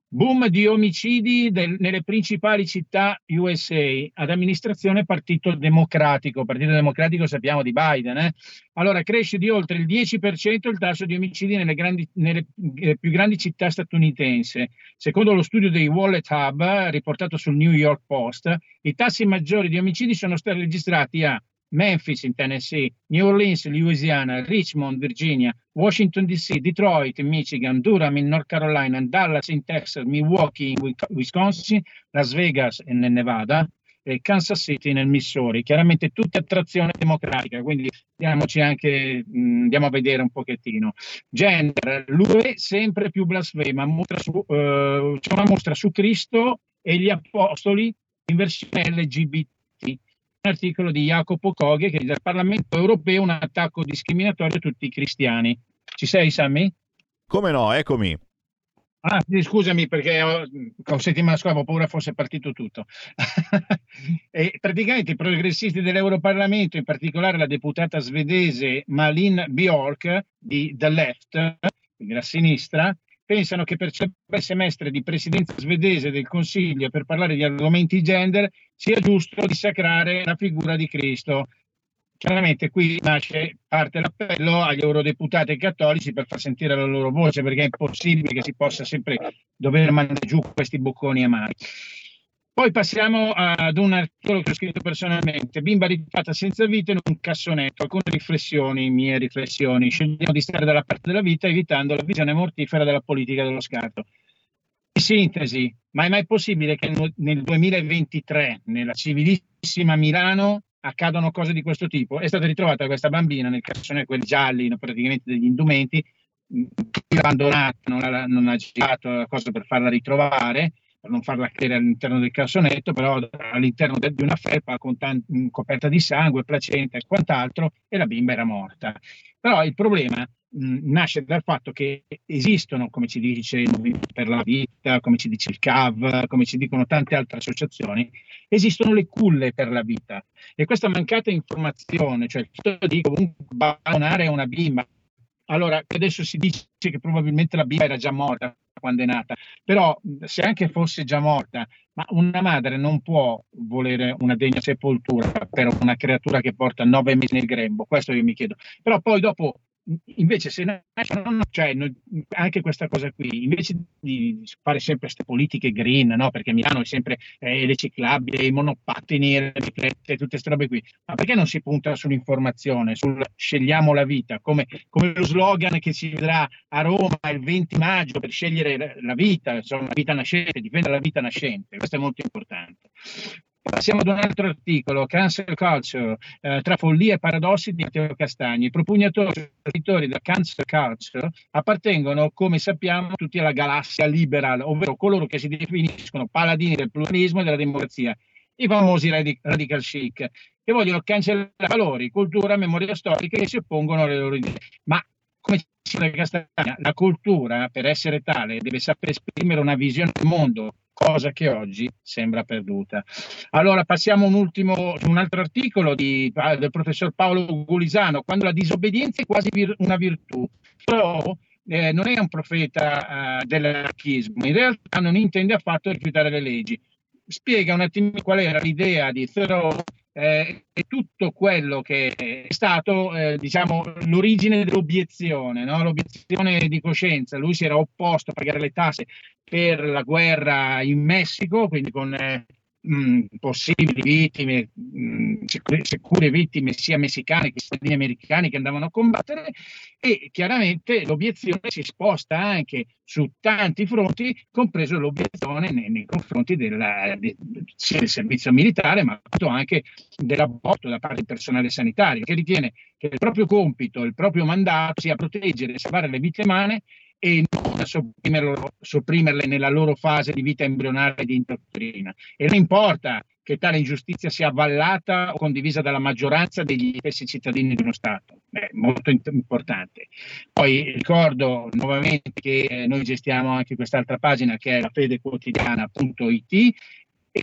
Boom di omicidi del, nelle principali città USA ad amministrazione Partito Democratico. Partito Democratico sappiamo di Biden. Eh? Allora cresce di oltre il 10% il tasso di omicidi nelle, grandi, nelle eh, più grandi città statunitensi. Secondo lo studio dei Wallet Hub riportato sul New York Post, i tassi maggiori di omicidi sono stati registrati a Memphis in Tennessee, New Orleans, Louisiana, Richmond, Virginia, Washington DC, Detroit in Michigan, Durham in North Carolina, Dallas in Texas, Milwaukee in Wisconsin, Las Vegas nel Nevada e Kansas City nel Missouri. Chiaramente tutte attrazione democratica, quindi andiamoci anche, mh, andiamo a vedere un pochettino. Gender, l'UE sempre più blasfema, su, uh, c'è una mostra su Cristo e gli apostoli in versione LGBT articolo di Jacopo Coghe che dal Parlamento europeo un attacco discriminatorio a tutti i cristiani. Ci sei, Sammy? Come no, eccomi. Ah, scusami perché ho, ho settimana scorsa avevo paura fosse partito tutto. (laughs) praticamente i progressisti dell'Europarlamento, in particolare la deputata svedese Malin Bjork di The Left, quindi la sinistra, pensano che per il semestre di presidenza svedese del Consiglio per parlare di argomenti gender sia giusto dissacrare la figura di Cristo. Chiaramente qui nasce parte l'appello agli eurodeputati cattolici per far sentire la loro voce, perché è impossibile che si possa sempre dover mandare giù questi bocconi amari. Poi passiamo ad un articolo che ho scritto personalmente, Bimba ritrovata senza vita in un cassonetto, alcune riflessioni, mie riflessioni, scegliamo di stare dalla parte della vita evitando la visione mortifera della politica dello scarto. In sintesi, ma è mai possibile che nel 2023, nella civilissima Milano, accadano cose di questo tipo? È stata ritrovata questa bambina nel cassone, quelli gialli, praticamente degli indumenti, abbandonata, ha, non ha girato la cosa per farla ritrovare, per non farla cadere all'interno del cassonetto, però all'interno di una felpa con tanti, coperta di sangue, placenta e quant'altro, e la bimba era morta. Però il problema mh, nasce dal fatto che esistono, come ci dice il Movimento per la Vita, come ci dice il CAV, come ci dicono tante altre associazioni, esistono le culle per la vita. E questa mancata informazione, cioè il fatto di comunque abbandonare una bimba, allora adesso si dice che probabilmente la bimba era già morta, quando è nata, però se anche fosse già morta, ma una madre non può volere una degna sepoltura per una creatura che porta nove mesi nel grembo, questo io mi chiedo. Però poi dopo invece se nasce, cioè, anche questa cosa qui, invece di fare sempre queste politiche green, no? perché Milano è sempre eh, le ciclabili, i monopattini, le biciclette, tutte queste robe qui, ma perché non si punta sull'informazione, sul scegliamo la vita, come, come lo slogan che si vedrà a Roma il 20 maggio per scegliere la vita, insomma, la vita nascente, difendere la vita nascente, questo è molto importante. Passiamo ad un altro articolo, Cancel Culture, eh, tra follia e paradossi di Matteo Castagni. I propugnatori della Cancel Culture appartengono, come sappiamo, tutti alla galassia liberal, ovvero coloro che si definiscono paladini del pluralismo e della democrazia, i famosi radical chic, che vogliono cancellare valori, cultura, memoria storica e si oppongono alle loro idee. Ma come dice Castagna, la cultura, per essere tale, deve sapere esprimere una visione del mondo cosa che oggi sembra perduta. Allora passiamo un ultimo, un altro articolo di, del professor Paolo Gulisano, quando la disobbedienza è quasi vir, una virtù. Però eh, non è un profeta eh, dell'anarchismo, in realtà non intende affatto rifiutare le leggi. Spiega un attimo qual era l'idea di Thoreau eh, è tutto quello che è stato, eh, diciamo, l'origine dell'obiezione, no? l'obiezione di coscienza. Lui si era opposto a pagare le tasse per la guerra in Messico, quindi con eh, mh, possibili vittime, mh, sicure vittime sia messicane che cittadini americani che andavano a combattere e chiaramente l'obiezione si sposta anche su tanti fronti, compreso l'obiezione nei, nei confronti della, de, sia del servizio militare ma anche dell'aborto da parte del personale sanitario che ritiene che il proprio compito, il proprio mandato sia proteggere e salvare le vite umane e non sopprimerle nella loro fase di vita embrionale di indottrina. E non importa che tale ingiustizia sia avvallata o condivisa dalla maggioranza degli stessi cittadini di uno Stato. È molto importante. Poi ricordo nuovamente che eh, noi gestiamo anche quest'altra pagina che è la fedequotidiana.it e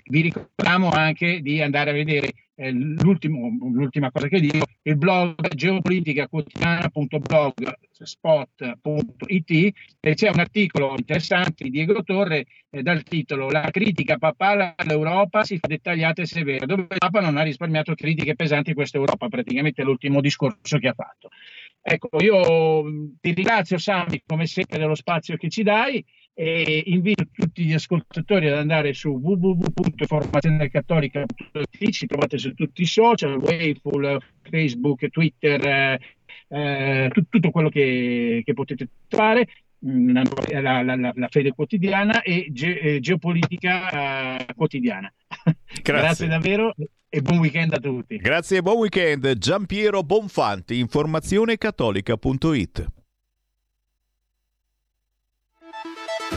vi ricordiamo anche di andare a vedere eh, l'ultima cosa che dico, il blog geopolitica.blogspot.it e c'è un articolo interessante di Diego Torre eh, dal titolo La critica papale all'Europa si fa dettagliata e severa, dove il Papa non ha risparmiato critiche pesanti a questa Europa, praticamente l'ultimo discorso che ha fatto. Ecco, io ti ringrazio Sami come sempre dello spazio che ci dai e invito tutti gli ascoltatori ad andare su www.informazionecattolica.it ci trovate su tutti i social, Wayful, Facebook, Twitter, eh, eh, tutto, tutto quello che, che potete trovare mm, la, la, la, la, fede quotidiana e ge, geopolitica eh, quotidiana. (laughs) Grazie. Grazie davvero e buon weekend a tutti. Grazie e buon weekend. Giampiero Bonfanti, informazionecattolica.it.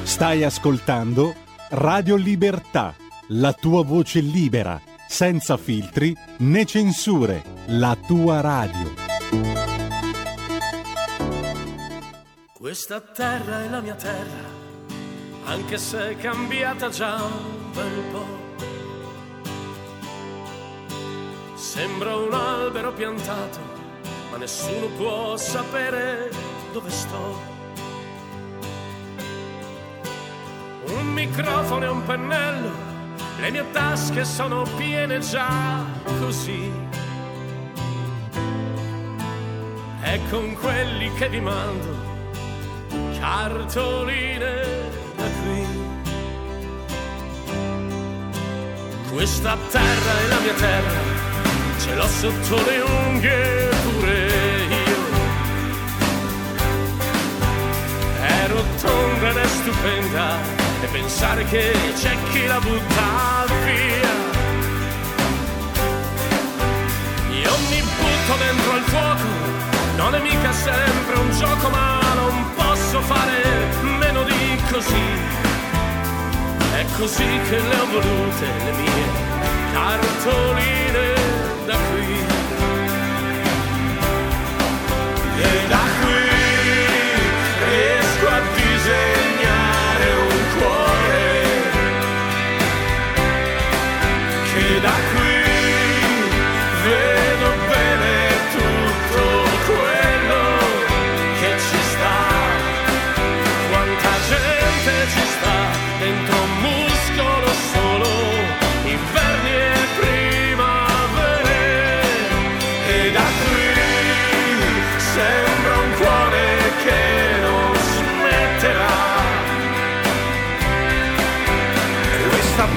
Stai ascoltando Radio Libertà, la tua voce libera, senza filtri né censure, la tua radio. Questa terra è la mia terra, anche se è cambiata già un bel po'. Sembra un albero piantato, ma nessuno può sapere dove sto. Un microfono e un pennello, le mie tasche sono piene già così. E con quelli che vi mando, cartoline da qui. Questa terra è la mia terra, ce l'ho sotto le unghie pure io. Ero tonda ed è stupenda e pensare che c'è chi la butta via. Io mi butto dentro al fuoco, non è mica sempre un gioco, ma non posso fare meno di così. È così che le ho volute le mie cartoline da qui.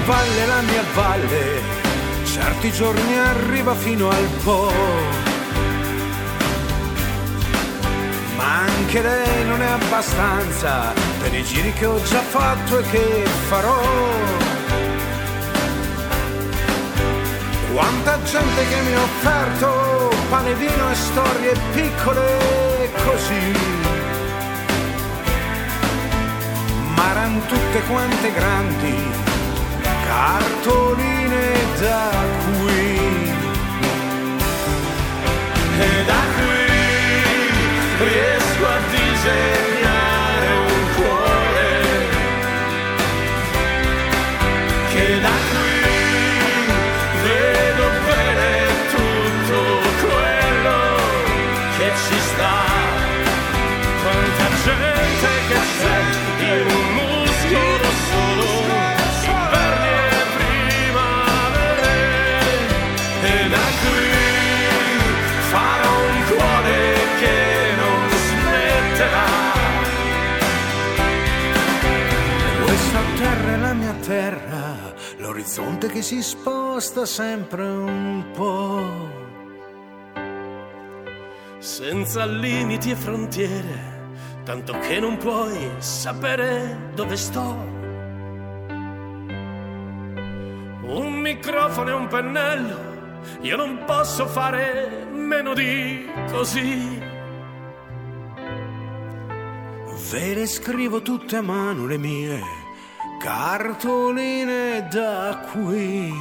Valle la mia valle certi giorni arriva fino al Po. Ma anche lei non è abbastanza per i giri che ho già fatto e che farò. Quanta gente che mi ha offerto pane, vino e storie piccole così. Ma erano tutte quante grandi cartoline da qui. E da qui riesco a disegnare un cuore che da l'orizzonte che si sposta sempre un po'. senza limiti e frontiere, tanto che non puoi sapere dove sto. Un microfono e un pennello, io non posso fare meno di così. Ve le scrivo tutte a mano le mie cartoline da qui.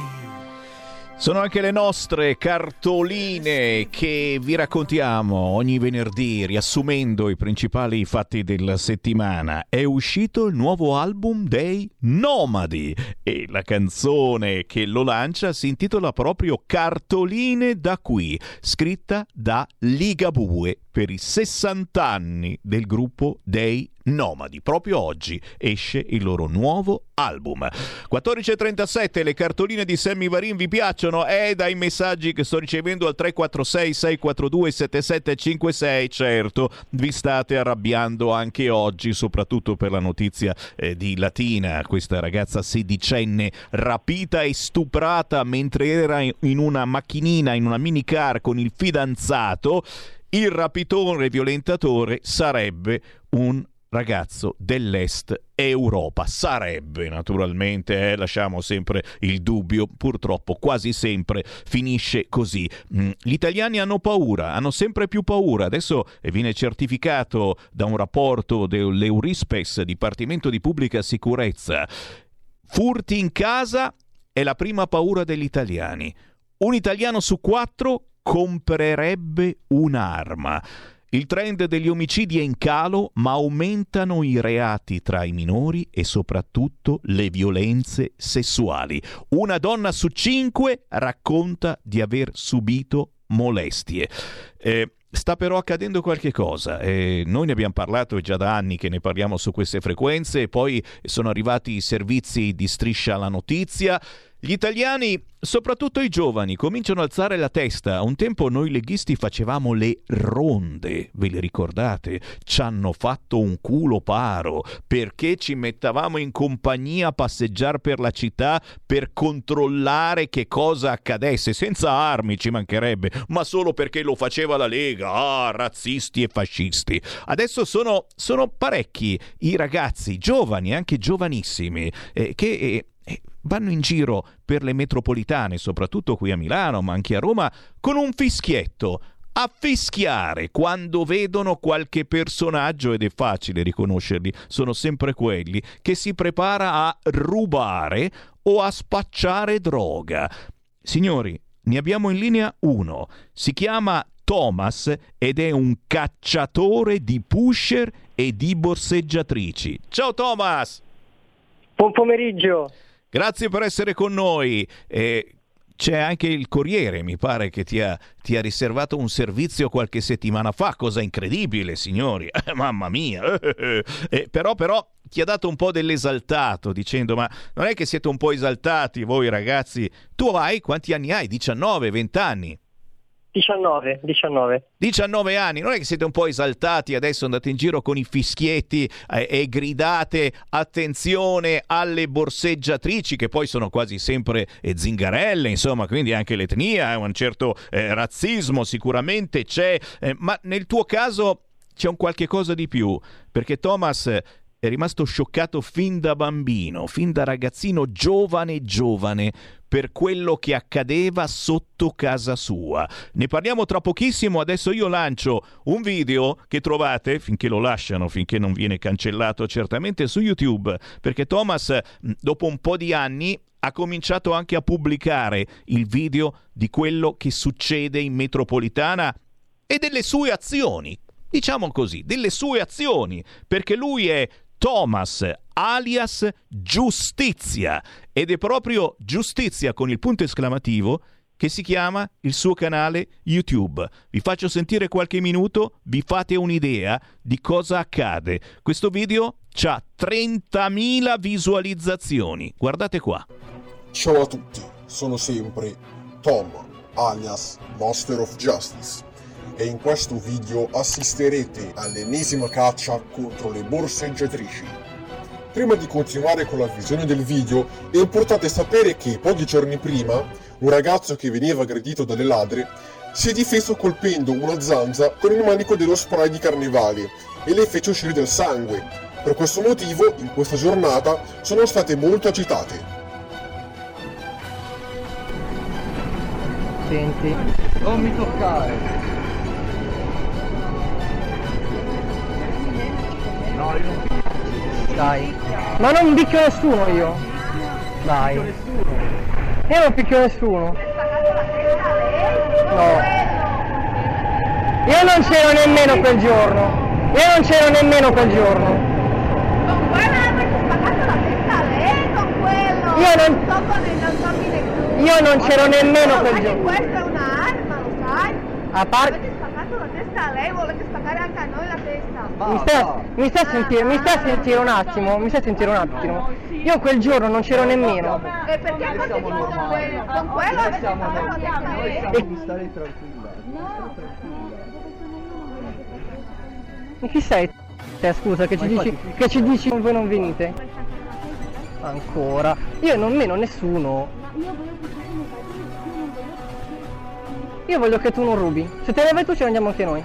Sono anche le nostre cartoline che vi raccontiamo ogni venerdì riassumendo i principali fatti della settimana. È uscito il nuovo album dei Nomadi e la canzone che lo lancia si intitola proprio Cartoline da qui, scritta da Ligabue per i 60 anni del gruppo dei Nomadi. Proprio oggi esce il loro nuovo album. 14.37, le cartoline di Sammy Varin vi piacciono? Eh, dai messaggi che sto ricevendo al 346 642 7756, certo, vi state arrabbiando anche oggi, soprattutto per la notizia eh, di Latina, questa ragazza sedicenne rapita e stuprata mentre era in una macchinina, in una minicar con il fidanzato. Il rapitore violentatore sarebbe un ragazzo dell'est Europa. Sarebbe naturalmente, eh, lasciamo sempre il dubbio, purtroppo quasi sempre finisce così. Mm, gli italiani hanno paura, hanno sempre più paura. Adesso viene certificato da un rapporto dell'Eurispes, Dipartimento di Pubblica Sicurezza. Furti in casa è la prima paura degli italiani. Un italiano su quattro comprerebbe un'arma. Il trend degli omicidi è in calo, ma aumentano i reati tra i minori e soprattutto le violenze sessuali. Una donna su cinque racconta di aver subito molestie. Eh, Sta però accadendo qualche cosa, eh, noi ne abbiamo parlato già da anni che ne parliamo su queste frequenze, poi sono arrivati i servizi di striscia alla notizia, gli italiani, soprattutto i giovani, cominciano a alzare la testa. Un tempo noi leghisti facevamo le ronde, ve le ricordate? Ci hanno fatto un culo paro perché ci mettavamo in compagnia a passeggiare per la città per controllare che cosa accadesse, senza armi ci mancherebbe, ma solo perché lo faceva la Lega. Ah, razzisti e fascisti. Adesso sono, sono parecchi i ragazzi, giovani, anche giovanissimi, eh, che... Eh, vanno in giro per le metropolitane, soprattutto qui a Milano, ma anche a Roma, con un fischietto a fischiare quando vedono qualche personaggio ed è facile riconoscerli, sono sempre quelli che si prepara a rubare o a spacciare droga. Signori, ne abbiamo in linea uno, si chiama Thomas ed è un cacciatore di pusher e di borseggiatrici. Ciao Thomas! Buon pomeriggio! Grazie per essere con noi. Eh, c'è anche il Corriere, mi pare che ti ha, ti ha, riservato un servizio qualche settimana fa, cosa incredibile, signori, (laughs) eh, mamma mia. (laughs) Eh, però, però ti ha dato un po' dell'esaltato, dicendo, ma non è che siete un po' esaltati voi ragazzi? Tu hai, quanti anni hai? 19, 20 anni? 19, 19. 19 anni, non è che siete un po' esaltati adesso andate in giro con i fischietti eh, e gridate attenzione alle borseggiatrici che poi sono quasi sempre eh, zingarelle, insomma, quindi anche l'etnia, un certo eh, razzismo sicuramente c'è, eh, ma nel tuo caso c'è un qualche cosa di più, perché Thomas è rimasto scioccato fin da bambino, fin da ragazzino giovane giovane per quello che accadeva sotto casa sua. Ne parliamo tra pochissimo, adesso io lancio un video che trovate, finché lo lasciano, finché non viene cancellato certamente su YouTube, perché Thomas dopo un po' di anni ha cominciato anche a pubblicare il video di quello che succede in metropolitana e delle sue azioni. Diciamo così, delle sue azioni, perché lui è Thomas alias Giustizia ed è proprio Giustizia con il punto esclamativo che si chiama il suo canale YouTube. Vi faccio sentire qualche minuto, vi fate un'idea di cosa accade. Questo video ha 30.000 visualizzazioni. Guardate qua. Ciao a tutti, sono sempre Tom, alias Master of Justice e in questo video assisterete all'ennesima caccia contro le borseggiatrici. prima di continuare con la visione del video è importante sapere che pochi giorni prima un ragazzo che veniva aggredito dalle ladre si è difeso colpendo una zanza con il manico dello spray di carnevale e le fece uscire del sangue. Per questo motivo, in questa giornata, sono state molto agitate. Senti, non mi toccare. No, io non Dai. Ma non picchio nessuno io. Dai. Io non picchio nessuno. No. Io non c'ero nemmeno quel giorno. Io non c'ero nemmeno quel giorno. Con quella ha spaccato la testa a lei, con quello. Io non- So con il Io non c'ero nemmeno No, quel giorno. Questa è un'arma, lo sai? A parte Avete spaccato la testa a lei, volete spaccare anche a noi la testa. Mi sta, mi sta a sentire, mi sta a sentire un attimo, mi sta a sentire un attimo. Io quel giorno non c'ero nemmeno. E perché ha continuato con quello? Con quello avete spaccato la testa a lei. stare tranquilla. Ma chi sei? Te scusa che ci dici che ci dici voi non venite? Ancora. Io non meno nessuno. Io voglio che tu non rubi. Se te ne vai tu ce ne andiamo anche noi.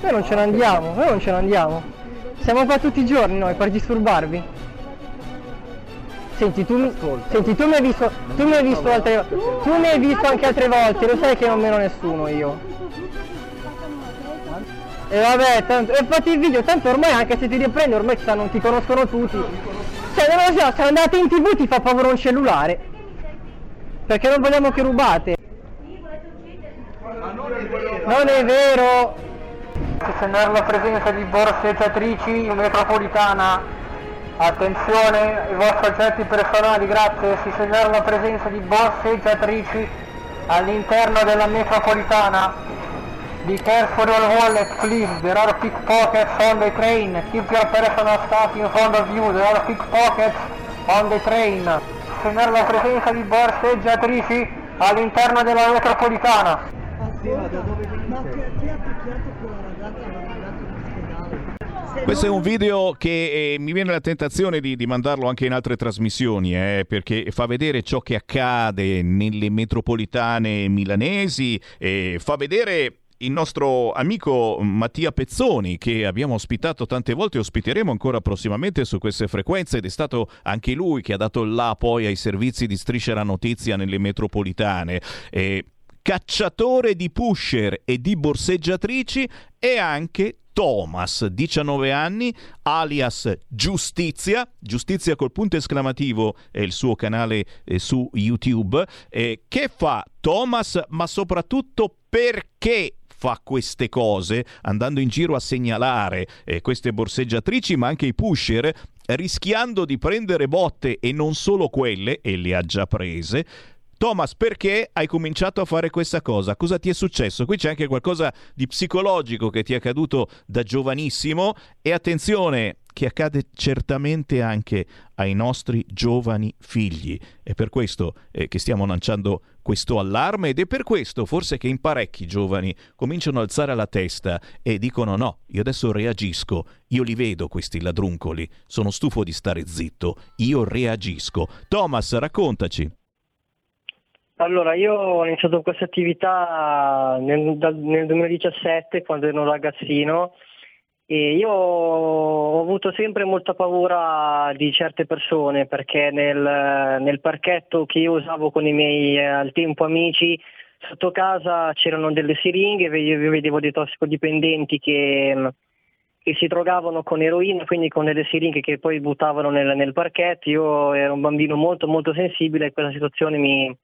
Noi non ce ne andiamo, noi non ce ne andiamo. Siamo qua tutti i giorni noi per disturbarvi. Senti, tu, senti, tu mi hai visto, tu mi hai visto altre tu mi hai visto anche altre volte, lo sai che non meno nessuno io. E vabbè, tanto, e fatti il video, tanto ormai anche se ti riprendi ormai ti, sanno, ti conoscono tutti. Cioè, non lo so, se andate in tv ti fa paura un cellulare. Perché non vogliamo che rubate. Non è vero! Segnare la presenza di borseggiatrici in metropolitana. Attenzione, i vostri oggetti personali, grazie. Si segnala la presenza di borseggiatrici all'interno della metropolitana. Be careful your wallet, please. There are pickpockets on the train. Keep your personal stuff in front of you. There are pickpockets on the train. Segnare la presenza di borseggiatrici all'interno della metropolitana. Questo è un video che eh, mi viene la tentazione di, di mandarlo anche in altre trasmissioni, eh, perché fa vedere ciò che accade nelle metropolitane milanesi, e fa vedere il nostro amico Mattia Pezzoni, che abbiamo ospitato tante volte e ospiteremo ancora prossimamente su queste frequenze, ed è stato anche lui che ha dato il là poi ai servizi di Striscia la Notizia nelle metropolitane. Eh, cacciatore di pusher e di borseggiatrici e anche Thomas, 19 anni, alias Giustizia, Giustizia col punto esclamativo è il suo canale eh, su YouTube, eh, che fa Thomas, ma soprattutto perché fa queste cose, andando in giro a segnalare eh, queste borseggiatrici, ma anche i pusher, rischiando di prendere botte e non solo quelle, e le ha già prese, Thomas, perché hai cominciato a fare questa cosa? Cosa ti è successo? Qui c'è anche qualcosa di psicologico che ti è accaduto da giovanissimo e attenzione, che accade certamente anche ai nostri giovani figli. È per questo eh, che stiamo lanciando questo allarme ed è per questo forse che in parecchi giovani cominciano a alzare la testa e dicono no, io adesso reagisco, io li vedo questi ladruncoli, sono stufo di stare zitto, io reagisco. Thomas, raccontaci. Allora, io ho iniziato questa attività nel, nel 2017 quando ero un ragazzino e io ho avuto sempre molta paura di certe persone perché nel, nel parchetto che io usavo con i miei eh, al tempo amici sotto casa c'ererano delle siringhe, io vedevo dei tossicodipendenti che, che si drogavano con eroina, quindi con delle siringhe che poi buttavano nel, nel parchetto. Io ero un bambino molto molto sensibile e questa situazione mi,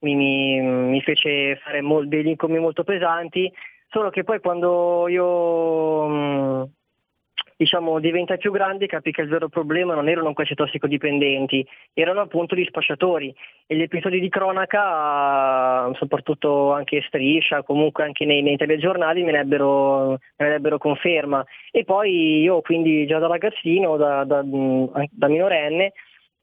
mi, mi- mi fece fare mol- degli incomi molto pesanti, solo che poi quando io mh, diciamo diventai più grande capì che il vero problema non erano questi tossicodipendenti, erano appunto gli spacciatori e gli episodi di cronaca, soprattutto anche striscia, comunque anche nei, nei telegiornali me ne, ebbero, me ne ebbero conferma. E poi io quindi già da ragazzino, da, da- da minorenne,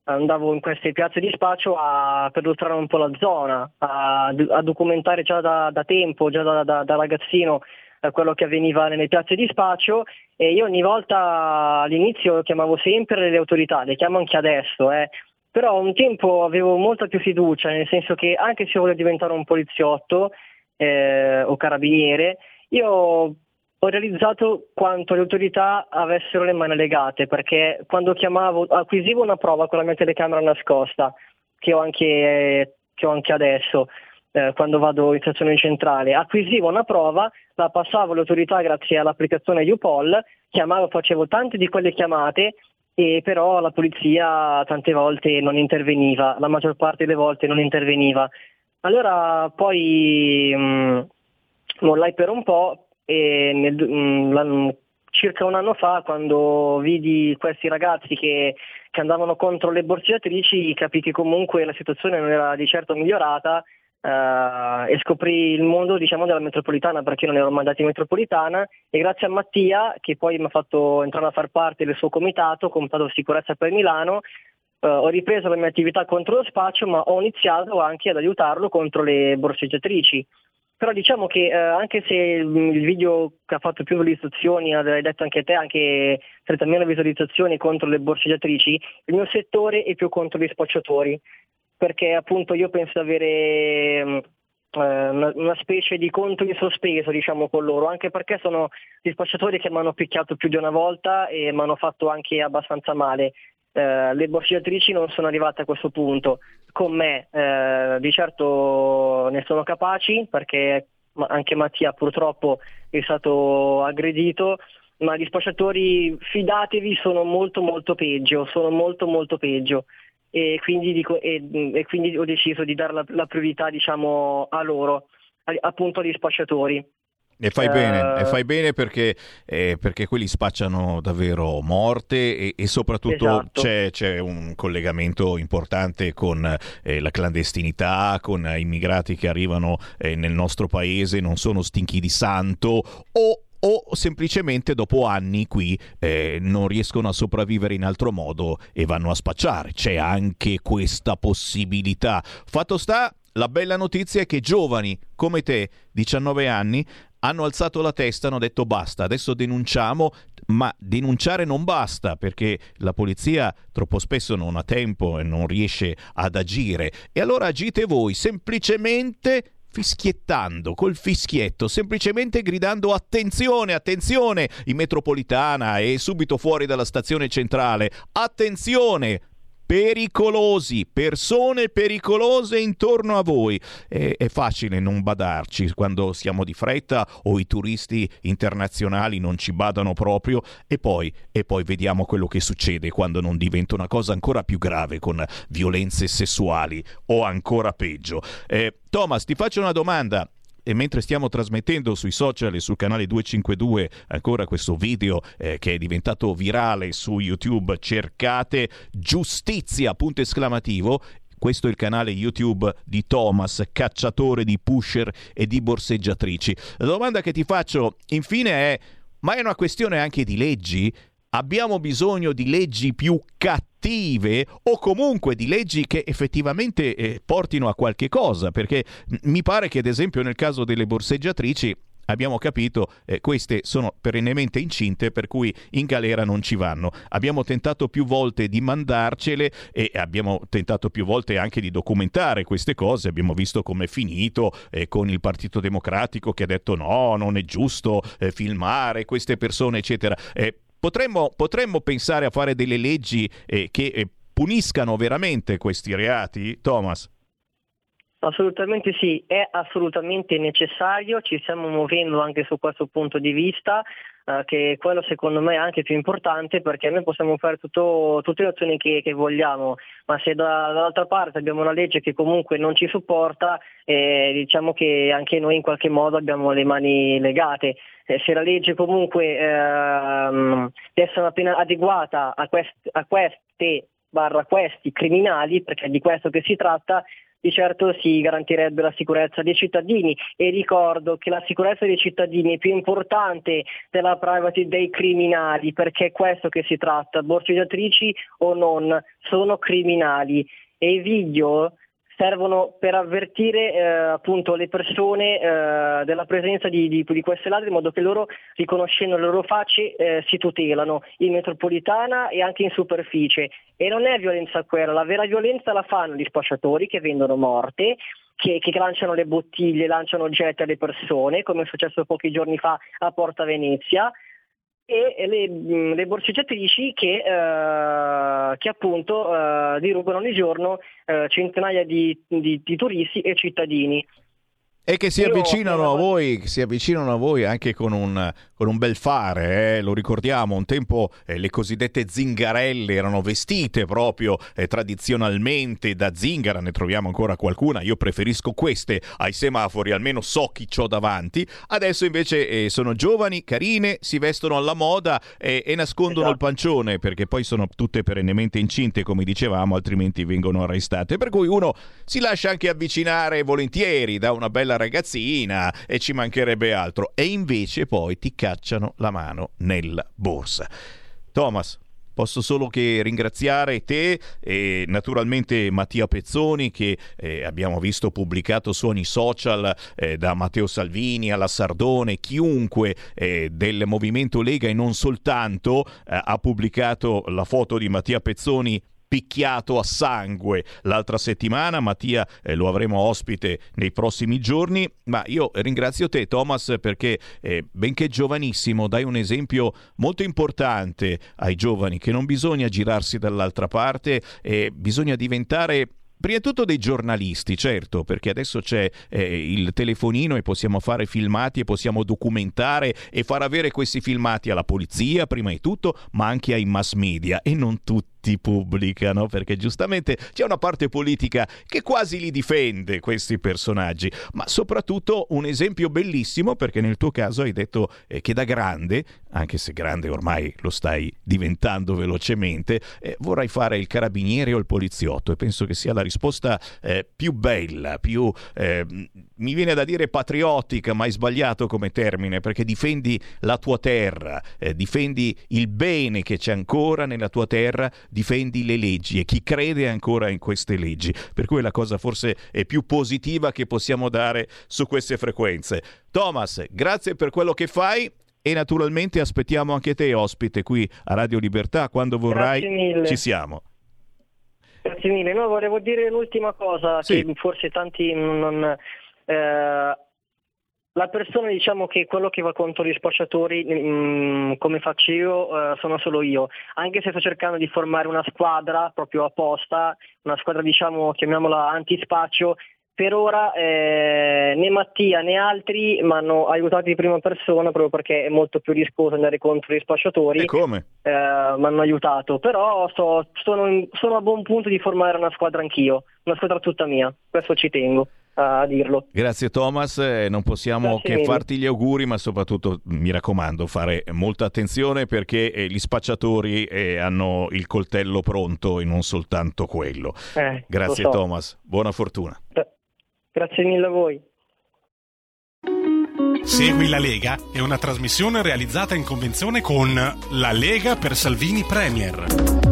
andavo in queste piazze di spaccio a perlustrare un po' la zona, a, a documentare già da, da tempo, già da, da- da ragazzino, eh, quello che avveniva nelle piazze di spaccio e io ogni volta all'inizio chiamavo sempre le autorità, le chiamo anche adesso, eh. però un tempo avevo molta più fiducia, nel senso che anche se volevo diventare un poliziotto eh, o carabiniere, io ho realizzato quanto le autorità avessero le mani legate, perché quando chiamavo, acquisivo una prova con la mia telecamera nascosta, che ho anche, che ho anche adesso, eh, quando vado in stazione centrale, acquisivo una prova, la passavo alle autorità grazie all'applicazione UPOL, chiamavo, facevo tante di quelle chiamate e però la polizia tante volte non interveniva, la maggior parte delle volte non interveniva. Allora poi mh, mm, mollai per un po' e nel, mh, mm, circa un anno fa quando vidi questi ragazzi che, che andavano contro le borseggiatrici capì che comunque la situazione non era di certo migliorata Uh, e scoprì il mondo diciamo, della metropolitana perché non ero mandato in metropolitana e grazie a Mattia che poi mi ha fatto entrare a far parte del suo comitato, comitato sicurezza per Milano, uh, ho ripreso la mia attività contro lo spaccio ma ho iniziato anche ad aiutarlo contro le borseggiatrici. Però diciamo che eh, anche se il video che ha fatto più visualizzazioni, hai detto anche te, anche 30.000 visualizzazioni contro le borseggiatrici, il mio settore è più contro gli spacciatori perché appunto io penso di avere mm, eh, una, specie di conto in sospeso diciamo con loro, anche perché sono gli spacciatori che mi hanno picchiato più di una volta e mi hanno fatto anche abbastanza male. Eh, le borseggiatrici non sono arrivate a questo punto. Con me eh, di certo ne sono capaci perché anche Mattia purtroppo è stato aggredito, ma gli spacciatori fidatevi sono molto molto peggio, sono molto molto peggio e quindi, dico, e, e quindi ho deciso di dare la, la priorità diciamo, a loro, a, appunto agli spacciatori. E fai, uh, bene, e fai bene perché, eh, perché, quelli spacciano davvero morte e, e soprattutto esatto. c'è, c'è, un collegamento importante con eh, la clandestinità, con immigrati che arrivano eh, nel nostro paese, non sono stinchi di santo o o semplicemente dopo anni qui eh, non riescono a sopravvivere in altro modo e vanno a spacciare. C'è anche questa possibilità. Fatto sta, la bella notizia è che giovani come te, 19 anni, hanno alzato la testa, hanno detto basta, adesso denunciamo, ma denunciare non basta perché la polizia troppo spesso non ha tempo e non riesce ad agire. E allora agite voi, semplicemente fischiettando col fischietto, semplicemente gridando attenzione, attenzione in metropolitana e subito fuori dalla stazione centrale, attenzione! Pericolosi, persone pericolose intorno a voi. È, è, facile non badarci quando siamo di fretta o i turisti internazionali non ci badano proprio e poi, e poi vediamo quello che succede quando non diventa una cosa ancora più grave con violenze sessuali o ancora peggio. Eh, Thomas, ti faccio una domanda e mentre stiamo trasmettendo sui social e sul canale 252 ancora questo video eh, che è diventato virale su YouTube, cercate giustizia, punto esclamativo, questo è il canale YouTube di Thomas, cacciatore di pusher e di borseggiatrici. La domanda che ti faccio infine è, ma è una questione anche di leggi? Abbiamo bisogno di leggi più cattive o comunque di leggi che effettivamente eh, portino a qualche cosa, perché mi pare che ad esempio nel caso delle borseggiatrici abbiamo capito eh, queste sono perennemente incinte per cui in galera non ci vanno. Abbiamo tentato più volte di mandarcele e abbiamo tentato più volte anche di documentare queste cose. Abbiamo visto come è finito eh, con il Partito Democratico che ha detto no, non è giusto eh, filmare queste persone, eccetera. Potremmo, potremmo pensare a fare delle leggi eh, che eh, puniscano veramente questi reati, Thomas? Assolutamente sì, è assolutamente necessario, ci stiamo muovendo anche su questo punto di vista, eh, che quello secondo me anche più importante perché noi possiamo fare tutto, tutte le azioni che, che vogliamo, ma se da, dall'altra parte abbiamo una legge che comunque non ci supporta, eh, diciamo che anche noi in qualche modo abbiamo le mani legate se la legge comunque ehm, deve essere una pena adeguata a, quest- a queste barra questi criminali, perché è di questo che si tratta, di certo si garantirebbe la sicurezza dei cittadini. E ricordo che la sicurezza dei cittadini è più importante della privacy dei criminali perché è questo che si tratta, borseggiatrici o non, sono criminali. E i video servono per avvertire eh, appunto le persone eh, della presenza di, di, di, queste ladre in modo che loro, riconoscendo le loro facce, eh, si tutelano in metropolitana e anche in superficie. E non è violenza quella, la vera violenza la fanno gli spacciatori che vendono morte, che, che, lanciano le bottiglie, lanciano oggetti alle persone, come è successo pochi giorni fa a Porta Venezia, e le, mm, le borseggiatrici che, eh, che appunto eh, dirubano ogni giorno eh, centinaia di, di, di turisti e cittadini. E che si Io avvicinano a voi, si avvicinano a voi anche con un, con un bel fare, eh? lo ricordiamo, un tempo eh, le cosiddette zingarelle erano vestite proprio eh, tradizionalmente da zingara, ne troviamo ancora qualcuna, io preferisco queste ai semafori, almeno so chi ho davanti, adesso invece eh, sono giovani, carine, si vestono alla moda e nascondono esatto. il pancione perché poi sono tutte perennemente incinte come dicevamo, altrimenti vengono arrestate, per cui uno si lascia anche avvicinare volentieri da una bella ragazzina e ci mancherebbe altro. E invece poi ti cacciano la mano nella borsa. Thomas, Posso solo che ringraziare te e naturalmente Mattia Pezzoni che eh, abbiamo visto pubblicato su ogni social eh, da Matteo Salvini alla Sardone, chiunque eh, del movimento Lega e non soltanto eh, ha pubblicato la foto di Mattia Pezzoni picchiato a sangue l'altra settimana. Mattia eh, lo avremo ospite nei prossimi giorni, ma io ringrazio te Thomas perché eh, benché giovanissimo dai un esempio molto importante ai giovani che non bisogna girarsi dall'altra parte e bisogna diventare Prima di tutto dei giornalisti, certo, perché adesso c'è eh, il telefonino e possiamo fare filmati e possiamo documentare e far avere questi filmati alla polizia, prima di tutto, ma anche ai mass media e non tutti tutti pubblicano, perché giustamente c'è una parte politica che quasi li difende questi personaggi, ma soprattutto un esempio bellissimo perché nel tuo caso hai detto eh, che da grande, anche se grande ormai lo stai diventando velocemente, eh, vorrai fare il carabiniere o il poliziotto. E penso che sia la risposta eh, più bella, più eh, mi viene da dire patriottica, ma è sbagliato come termine perché difendi la tua terra, eh, difendi il bene che c'è ancora nella tua terra difendi le leggi e chi crede ancora in queste leggi. Per cui la cosa forse è più positiva che possiamo dare su queste frequenze. Thomas, grazie per quello che fai e naturalmente aspettiamo anche te ospite qui a Radio Libertà quando vorrai. Ci siamo. Grazie mille. No, volevo dire l'ultima cosa sì. che forse tanti non, eh, la persona diciamo che quello che va contro gli spacciatori mh, mm, come faccio io uh, sono solo io anche se sto cercando di formare una squadra proprio apposta una squadra diciamo chiamiamola antispaccio per ora eh, né Mattia né altri mi hanno aiutato di prima persona proprio perché è molto più rischioso andare contro gli spacciatori. E come? Eh, mi hanno aiutato, però sto, sono, sono a buon punto di formare una squadra anch'io, una squadra tutta mia, questo ci tengo a dirlo. Grazie Thomas, eh, non possiamo Grazie che mille. farti gli auguri, ma soprattutto mi raccomando fare molta attenzione perché eh, gli spacciatori eh, hanno il coltello pronto e non soltanto quello. Eh, Grazie so. Thomas, buona fortuna. Grazie mille a voi. Segui la Lega è una trasmissione realizzata in convenzione con La Lega per Salvini Premier.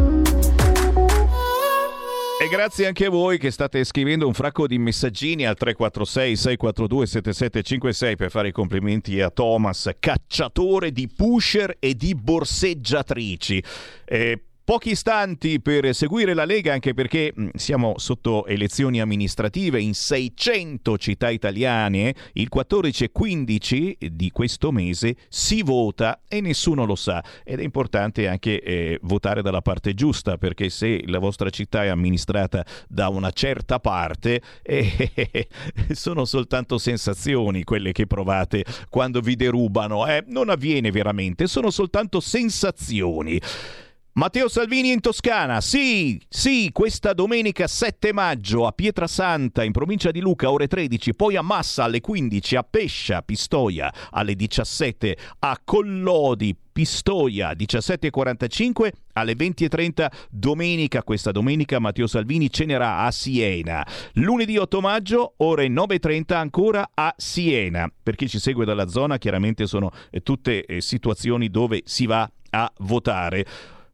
E grazie anche a voi che state scrivendo un fracco di messaggini al 346 642 7756 per fare i complimenti a Thomas, cacciatore di pusher e di borseggiatrici. Eh, Pochi istanti per seguire la Lega anche perché mm, siamo sotto elezioni amministrative in 600 città italiane, il 14 e 15 di questo mese si vota e nessuno lo sa ed è importante anche eh, votare dalla parte giusta perché se la vostra città è amministrata da una certa parte eh, (laughs) sono soltanto sensazioni quelle che provate quando vi derubano, eh? non avviene veramente, sono soltanto sensazioni. Matteo Salvini in Toscana, sì, sì, questa domenica 7 maggio a Pietrasanta in provincia di Luca ore 13, poi a Massa alle 15, a Pescia, Pistoia alle 17, a Collodi, Pistoia 17.45 alle 20.30 domenica, questa domenica Matteo Salvini cenerà a Siena. Lunedì 8 maggio ore 9.30 ancora a Siena. Per chi ci segue dalla zona chiaramente sono tutte eh, situazioni dove si va a votare.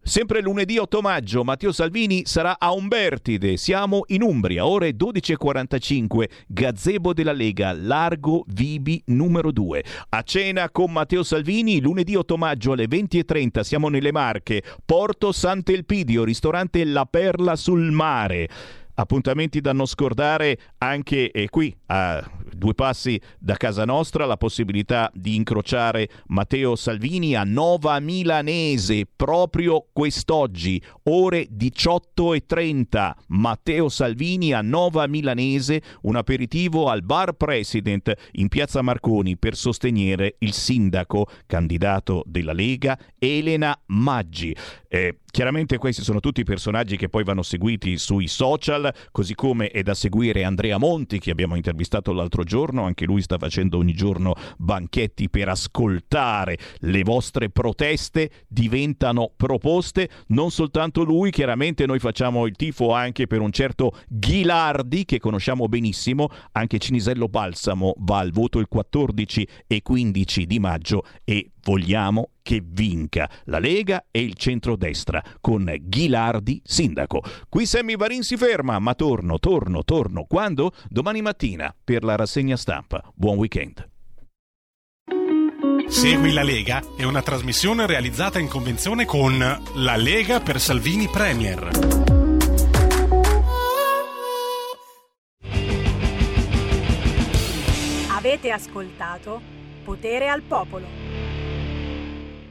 Sempre lunedì 8 maggio Matteo Salvini sarà a Umbertide, siamo in Umbria, ore 12.45, gazebo della Lega, largo Vibi numero 2. A cena con Matteo Salvini lunedì 8 maggio alle 20.30, siamo nelle Marche, Porto Sant'Elpidio, ristorante La Perla sul mare. Appuntamenti da non scordare anche eh, qui a due passi da casa nostra la possibilità di incrociare Matteo Salvini a Nova Milanese proprio quest'oggi ore 18.30 Matteo Salvini a Nova Milanese un aperitivo al Bar President in piazza Marconi per sostenere il sindaco candidato della Lega Elena Maggi. Eh, Chiaramente questi sono tutti personaggi che poi vanno seguiti sui social, così come è da seguire Andrea Monti che abbiamo intervistato l'altro giorno, anche lui sta facendo ogni giorno banchetti per ascoltare. Le vostre proteste, diventano proposte, non soltanto lui, chiaramente noi facciamo il tifo anche per un certo Ghilardi che conosciamo benissimo, anche Cinisello Balsamo va al voto il 14 e 15 di maggio e vogliamo che vinca la Lega e il centrodestra con Ghilardi sindaco. Qui Sammy Varin si ferma, ma torno, torno, torno. Quando? Domani mattina per la rassegna stampa. Buon weekend. Segui la Lega è una trasmissione realizzata in convenzione con La Lega per Salvini Premier. Avete ascoltato Potere al Popolo.